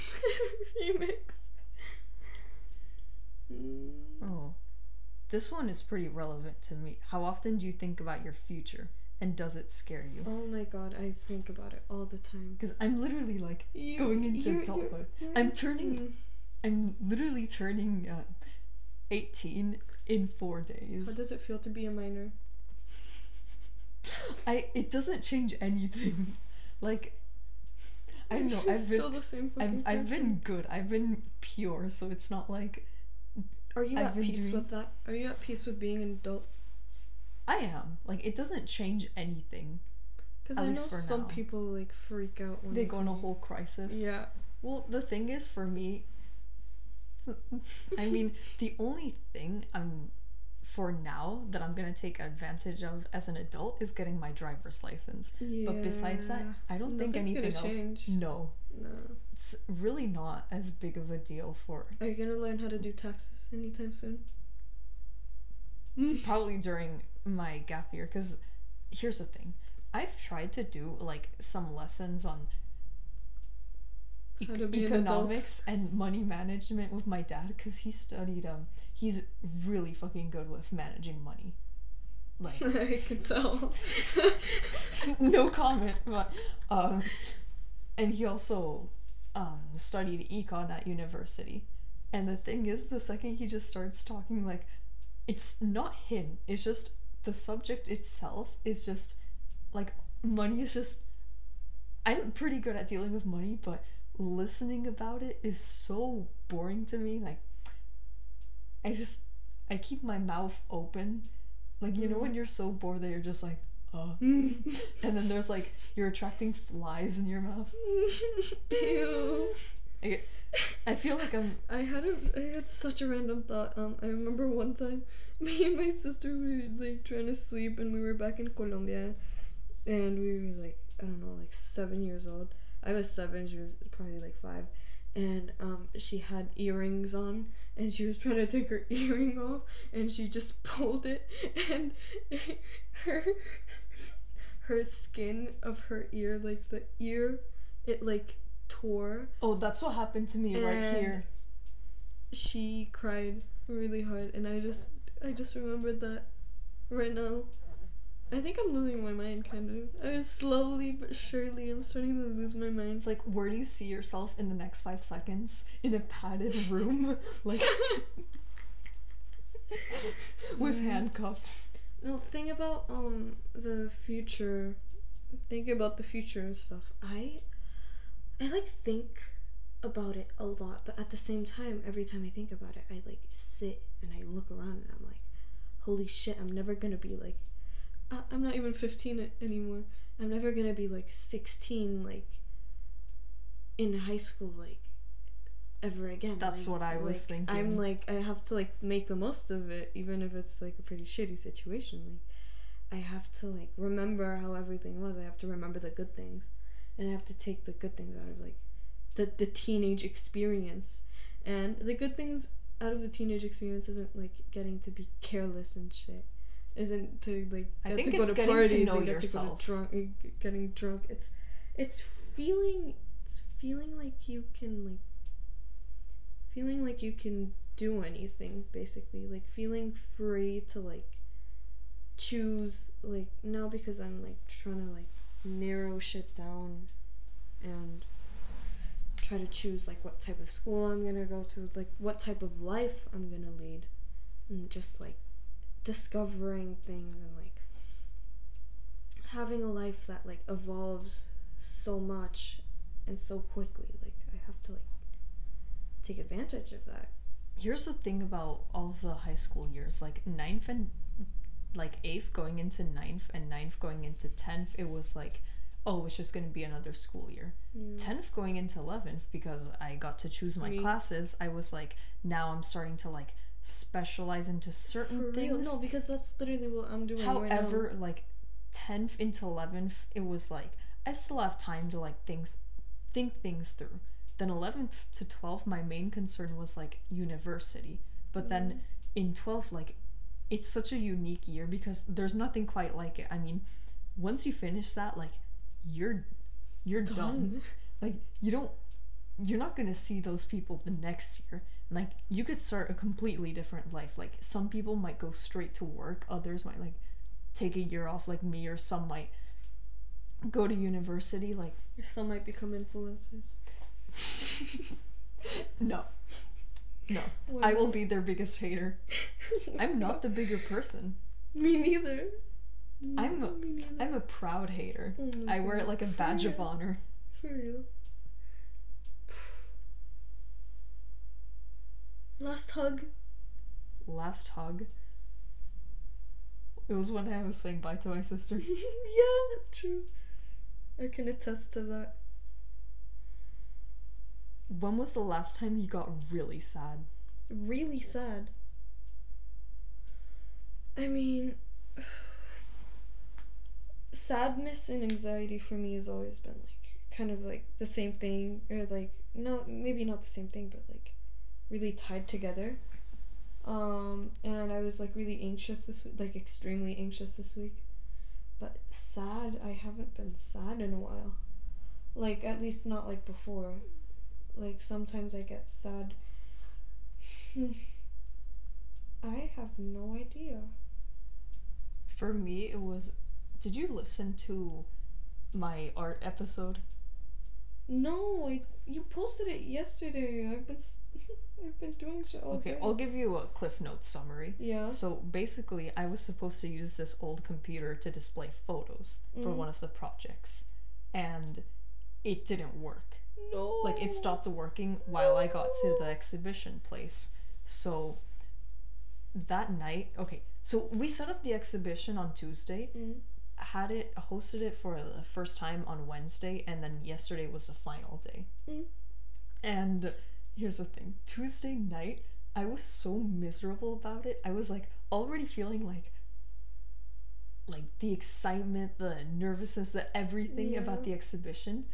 Remix. Mm. Oh. This one is pretty relevant to me. How often do you think about your future? And does it scare you? Oh my god, I think about it all the time. Because I'm literally like You- going into you- you- adulthood. you're- I'm turning, Mm. I'm literally turning uh, 18 in four days. How does it feel to be a minor? I it doesn't change anything. Like I don't know. I've still been the same I've I've been good. I've been pure, so it's not like Are you I've at peace doing- with that? Are you at peace with being an adult? I am. Like it doesn't change anything. Because At I know for some now. people like freak out when They go in a whole crisis. Yeah. Well, the thing is, for me, I mean, the only thing I'm for now that I'm gonna take advantage of as an adult is getting my driver's license. But besides that, I don't think anything else. change. No, No. it's really not as big of a deal for Are you gonna learn how to do taxes anytime soon? probably during my gap year. Because here's the thing, I've tried to do like some lessons on How ec- to be an economics and money management with my dad because he studied um he's really fucking good with managing money. Like I can tell. no comment but um and he also um studied econ at university. And the thing is the second he just starts talking like it's not him it's just the subject itself is just like money is just i'm pretty good at dealing with money but listening about it is so boring to me like i just i keep my mouth open. Like you know when you're so bored that you're just like uh and then there's like you're attracting flies in your mouth. Ew. I, I feel like i'm I had a I had such a random thought. Um, I remember one time, me and my sister we were like trying to sleep, and we were back in Colombia, and we were like I don't know like seven years old, I was seven. She was probably like five, and um, she had earrings on, and she was trying to take her earring off, and she just pulled it, and her her skin of her ear, like the ear, it like tore. Oh, that's what happened to me right here. She cried really hard, and I just I just remembered that right now. I think I'm losing my mind, kind of. I was slowly but surely, I'm starting to lose my mind. It's like, where do you see yourself in the next five seconds? In a padded room? like, with handcuffs. No, think about um the future. Think about the future and stuff. I I like think about it a lot, but at the same time, every time I think about it, I like sit and I look around and I'm like, holy shit, I'm never gonna be like, I- I'm not even 15 anymore. I'm never gonna be like 16, like in high school, like ever again. That's Like- what I was like, I'm like, I have to like make the most of it, even if it's like a pretty shitty situation. Like, I have to like remember how everything was. I have to remember the good things, and I have to take the good things out of like the the teenage experience. And the good things out of the teenage experience isn't like getting to be careless and shit. Isn't to like I get think to go it's to getting to parties know and get yourself. to go to drunk, uh, getting drunk. It's it's feeling it's feeling like you can like feeling like you can do anything basically like feeling free to like choose like now because i'm like trying to like narrow shit down and try to choose like what type of school i'm gonna go to like what type of life i'm gonna lead and just like discovering things and like having a life that like evolves so much and so quickly like i have to like take advantage of that Here's the thing about all the high school years like ninth and like eighth going into ninth and ninth going into tenth, it was like, oh, it's just gonna be another school year. Mm. Tenth going into eleventh because I got to choose my Me. classes. I was like, now I'm starting to like specialize into certain For things. real? No, because that's literally what I'm doing right now. However, like tenth into eleventh, it was like I still have time to like things, think things through. Then eleventh to twelfth, my main concern was like university. But then mm-hmm. in twelfth, like it's such a unique year because there's nothing quite like it. I mean, once you finish that, like you're you're done. Done. Like you don't you're not gonna see those people the next year. Like you could start a completely different life. Like some people might go straight to work, others might like take a year off like me or some might go to university like Some might become influencers. no. No. I will be their biggest hater. I'm not the bigger person. Me neither. I'm a. I'm a proud hater. Oh I wear it like a badge of honor. For real. Last hug. Last hug. It was when I was saying bye to my sister. yeah, true. I can attest to that. When was the last time you got really sad? Really sad. I mean, sadness and anxiety for me has always been like kind of like the same thing, or like no, maybe not the same thing, but like really tied together. Um, and I was like really anxious this week, like extremely anxious this week. But sad, I haven't been sad in a while. Like at least not like before. Like sometimes I get sad. I have no idea. For me, it was. Did you listen to my art episode? No, I you posted it yesterday. I've been s- I've been doing so. Okay, I'll give you a Cliff Notes summary. Yeah. So basically, I was supposed to use this old computer to display photos for Mhm. one of the projects, and it didn't work. No. Like, it stopped working while I got to the exhibition place. So that night, okay, so we set up the exhibition on Tuesday, Mm. had it, hosted it for the first time on Wednesday, and then yesterday was the final day. Mm. And here's the thing Tuesday night, I was so miserable about it. I was like already feeling like like the excitement, the nervousness, the everything Yeah. about the exhibition.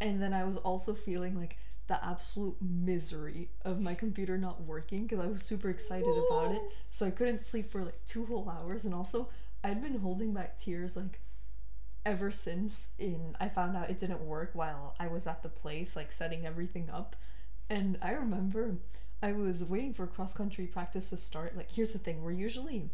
and then I was also feeling like the absolute misery of my computer not working because I was super excited about it. So I couldn't sleep for like two whole hours, and also I'd been holding back tears like ever since in I found out it didn't work while I was at the place like setting everything up. And I remember I was waiting for cross country practice to start. Like here's the thing, we're usually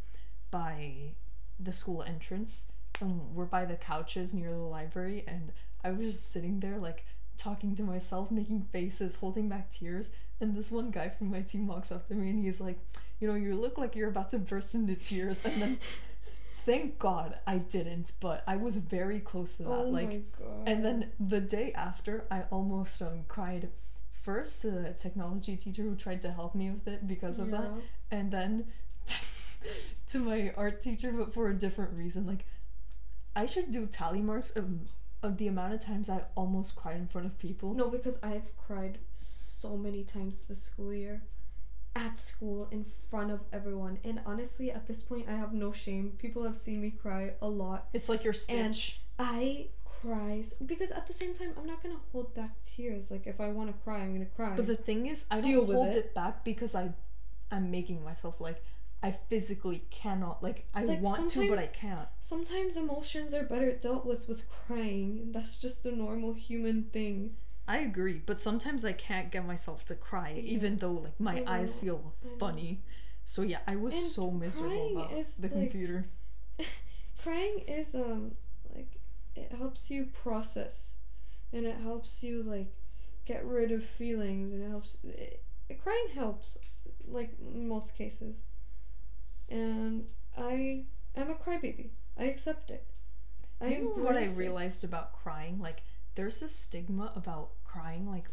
by the school entrance and we're by the couches near the library and I was just sitting there like talking to myself, making faces, holding back tears, and this one guy from my team walks up to me and he's like, you know, you look like you're about to burst into tears and then thank God I didn't, but I was very close to that. Oh like and then the day after I almost um cried first to the technology teacher who tried to help me with it because of that and then to my art teacher but for a different reason like i should do tally marks of, of the amount of times i almost cried in front of people No, because I've cried so many times this school year. At school, in front of everyone. And honestly, at this point, I have no shame. People have seen me cry a lot. it's like your And I cry s- because at the same time, I'm not gonna hold back tears. Like, if I wanna cry, I'm gonna cry. but the thing is i Deal don't hold it. it. back because i i'm making myself like i physically cannot like i Like, want to but i can't Sometimes emotions are better dealt with with crying. That's just a normal human thing. I agree, but sometimes I can't get myself to cry, even though like my eyes feel funny. So yeah, I was And so miserable about is, the like- computer. crying is um it helps you process and it helps you like get rid of feelings and it helps it, crying helps like most cases and i am a crybaby i accept it i you know what I embrace it. realized about crying? Like, there's a stigma about crying. Like,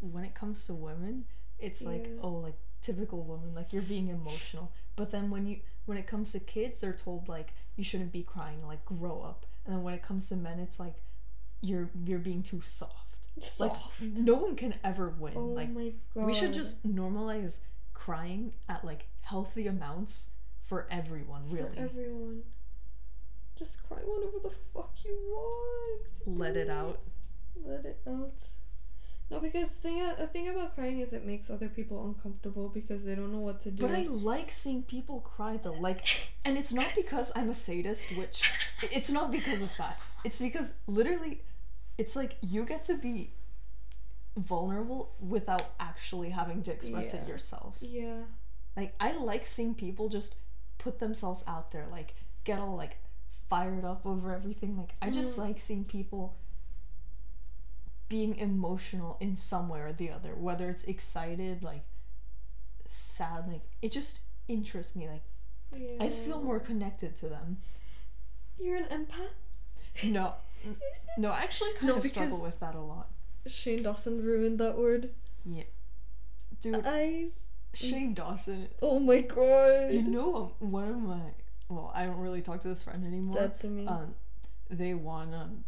when it comes to women, it's like, oh, like typical woman, like you're being emotional. But then when you when it comes to kids, they're told like you shouldn't be crying, like grow up. And then when it comes to men, it's like you're you're being too soft. Soft. Like no one can ever win. oh like my god we should just normalize crying at like healthy amounts for everyone, really for everyone just cry whatever the fuck you want Let it out. let it out no because thing a thing about crying is it makes other people uncomfortable because they don't know what to do But I like seeing people cry though. Like and it's not because I'm a sadist, which it's not because of that. It's because literally it's like you get to be vulnerable without actually having to express it yourself. yeah Like I like seeing people just put themselves out there, like get all like fired up over everything. Like I just Mm. like seeing people being emotional in some way or the other, whether it's excited, like sad, like it just interests me. Like yeah I just feel more connected to them. you're an empath No, no, I actually kind No, of struggle with that a lot. Shane Dawson ruined that word Yeah, dude, I Shane Dawson. oh my god You know, um, one of my well, I don't really talk to this friend anymore. dead to me um, they won um,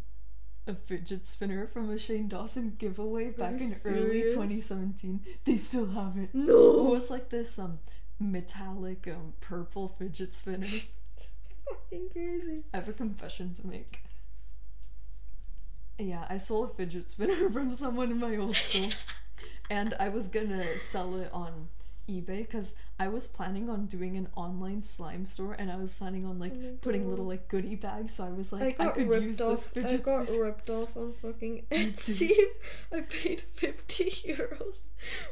a fidget spinner from a Shane Dawson giveaway back in early 2017. They still have it. No. It was like this um metallic um purple fidget spinner. it's fucking crazy I have a confession to make. Yeah, I sold a fidget spinner from someone in my old school, and I was gonna sell it on eBay because I was planning on doing an online slime store, and I was planning on like Oh putting little like goodie bags. So I was like, I, got could use off. this I fidget got spinner. ripped off on fucking Etsy. I paid fifty euros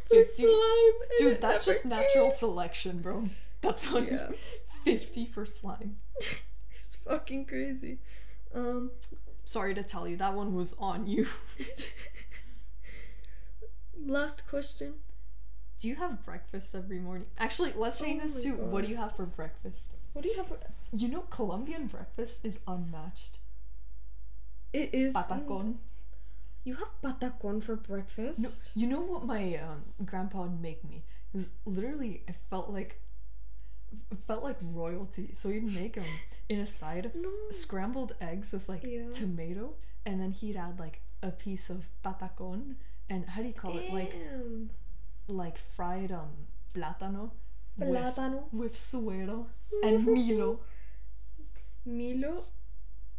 for 50? slime. Dude, that's just natural selection, bro. That's on Yeah. fifty for slime. it's fucking crazy. Um, Sorry to tell you, that one was on you. last question. Do you have breakfast every morning? Actually, let's change Oh this to what do you have for breakfast? What do you have? For, You know, Colombian breakfast is unmatched. it is. Patacon. You have patacon for breakfast? No, you know what my um, grandpa would make me? It was literally, it felt like, it felt like royalty. So he'd make them in a side, No. scrambled eggs with like Yeah. tomato, and then he'd add like a piece of patacon, and how do you call it? Like Damn. Like fried um plátano Plátano. with, with suero and milo. Milo.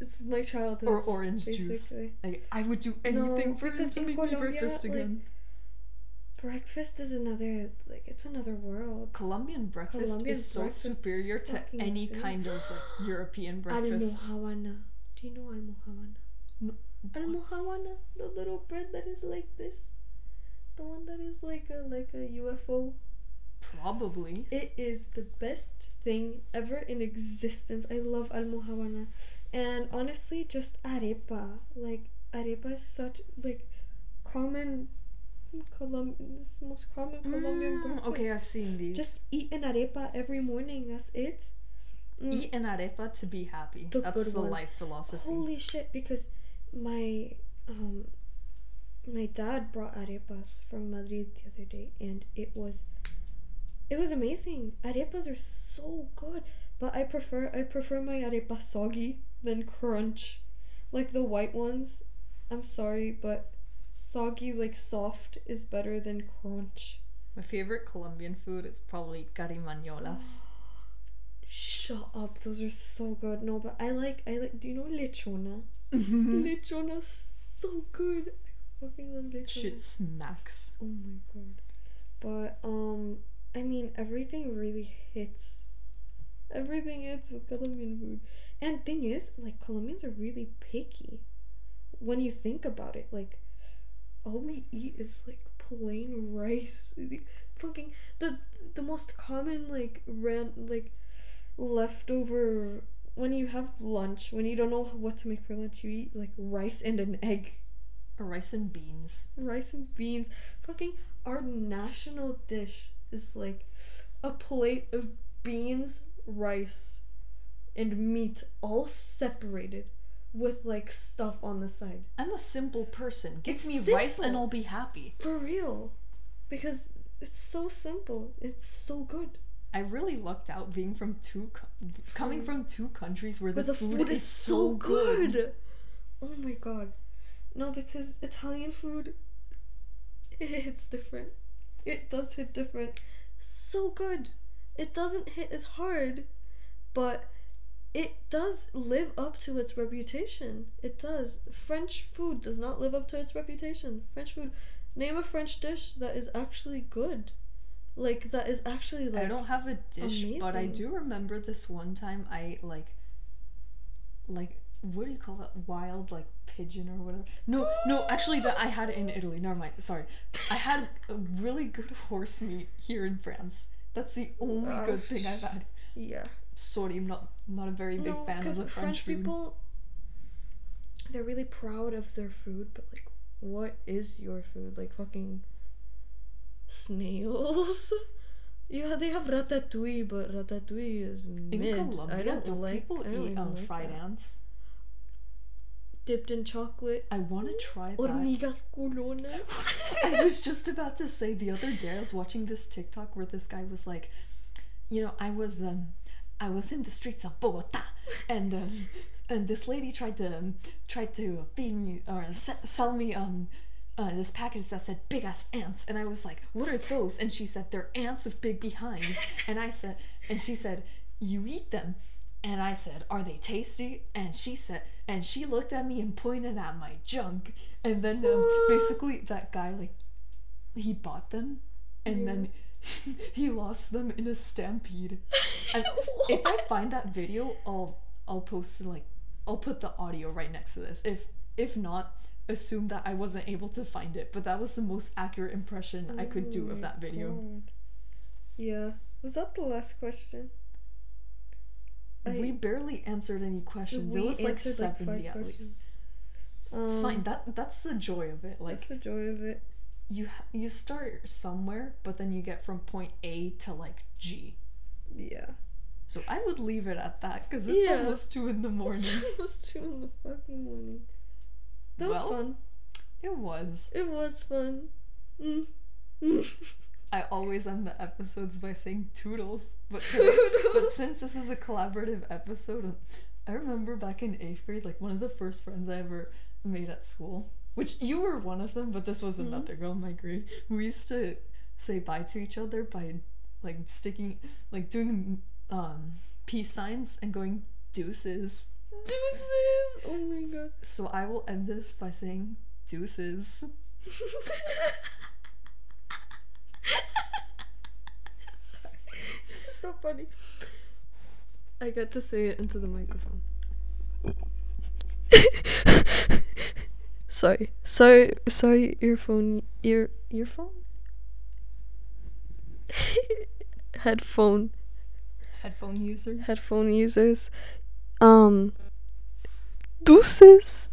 it's my childhood. or orange juice. Like I would do anything No, for because to make me Colombia, breakfast like, again. breakfast is another like it's another world. Colombian breakfast Colombian is so breakfast is superior to any insane. kind of like, European breakfast. Almojábana. Do you know almojábana? No, Almojábana, the little bread that is like this, the one that is like a like a UFO. Probably. It is the best thing ever in existence. I love almojábana, and honestly, just arepa. Like arepa is such like common Colombian, it's most common Colombian Mm, breakfast. okay, I've seen these. Just eat an arepa every morning. That's it. Mm. eat an arepa to be happy. The That's the ones. life philosophy. Holy shit! Because my um my dad brought arepas from Madrid the other day, and it was it was amazing. Arepas are so good, but I prefer I prefer my arepa soggy than crunch, like the white ones. I'm sorry, but soggy like soft is better than crunch. My favorite Colombian food is probably carimañolas. Shut up! Those are so good. No, but I like I like. Do you know lechona? Mm-hmm. So good. Fucking lechona. Shit smacks. Oh my god. But um I mean everything really hits. Everything hits with Colombian food. And thing is, like Colombians are really picky. When you think about it, like all we eat is like plain rice. The fucking the the most common like ran like leftover when you have lunch, when you don't know what to make for lunch, you eat like rice and an egg Rice and beans. rice and beans. Fucking our national dish is like a plate of beans, rice, and meat all separated with like stuff on the side. I'm a simple person. Give It's me rice and. I'll be happy. For real. Because it's so simple. It's so good. I really lucked out being from two, co- coming from two countries where the, But the food, is so good. Oh my god. No, because Italian food it hits different. It does hit different. So good. It doesn't hit as hard, but it does live up to its reputation. It does. French food does not live up to its reputation. French food. Name a French dish that is actually good. Like that is actually like I don't have a dish, but I do remember this one time I like, like what do you call that? Wild like pigeon or whatever. No, no, actually that I had it in Italy. Never mind. Sorry, I had a really good horse meat here in France. That's the only good thing I've had. yeah. Sorry, I'm not not a very big fan of the French, food. people they're really proud of their food, but like what is your food? Like fucking snails? yeah, they have ratatouille, but ratatouille is In mid. Colombia, I don't do like people I don't eat um, like fried that. ants? Dipped in chocolate. I want to try that. Hormigas culonas. I was just about to say the other day I was watching this TikTok where this guy was like, you know, I was um I was in the streets of Bogota and um, and this lady tried to um, tried to feed me or se- sell me um uh, this package that said big ass ants and I was like, what are those? And she said they're ants with big behinds. And I said, and she said, you eat them. And I said, Are they tasty? And she said, and she looked at me and pointed at my junk. And then um, basically, that guy, like, he bought them and then he lost them in a stampede. If I find that video, I'll I'll post like I'll put the audio right next to this. If if not, assume that I wasn't able to find it. But that was the most accurate impression I could do of that video. God. Yeah. Was that the last question? I- we barely answered any questions. it was like answered, like, at questions. least. It's Um, fine. That that's the joy of it. Like That's the joy of it. you ha- you start somewhere, but then you get from point A to like G. Yeah. So I would leave it at that because it's Yeah. almost two in the morning. It's almost two in the fucking morning. That was fun. It was. It was fun. Mm. I always end the episodes by saying toodles, but today, but since this is a collaborative episode, I remember back in eighth grade, like one of the first friends I ever made at school, which you were one of them, but this was Mm-hmm. another girl in my grade. We used to say bye to each other by like sticking, like doing um peace signs and going deuces. Deuces! Oh my god. So I will end this by saying deuces. Sorry. It's so funny. I got to say it into the microphone. sorry. Sorry sorry earphone ear earphone? Headphone Headphone users. headphone users. Um deuces.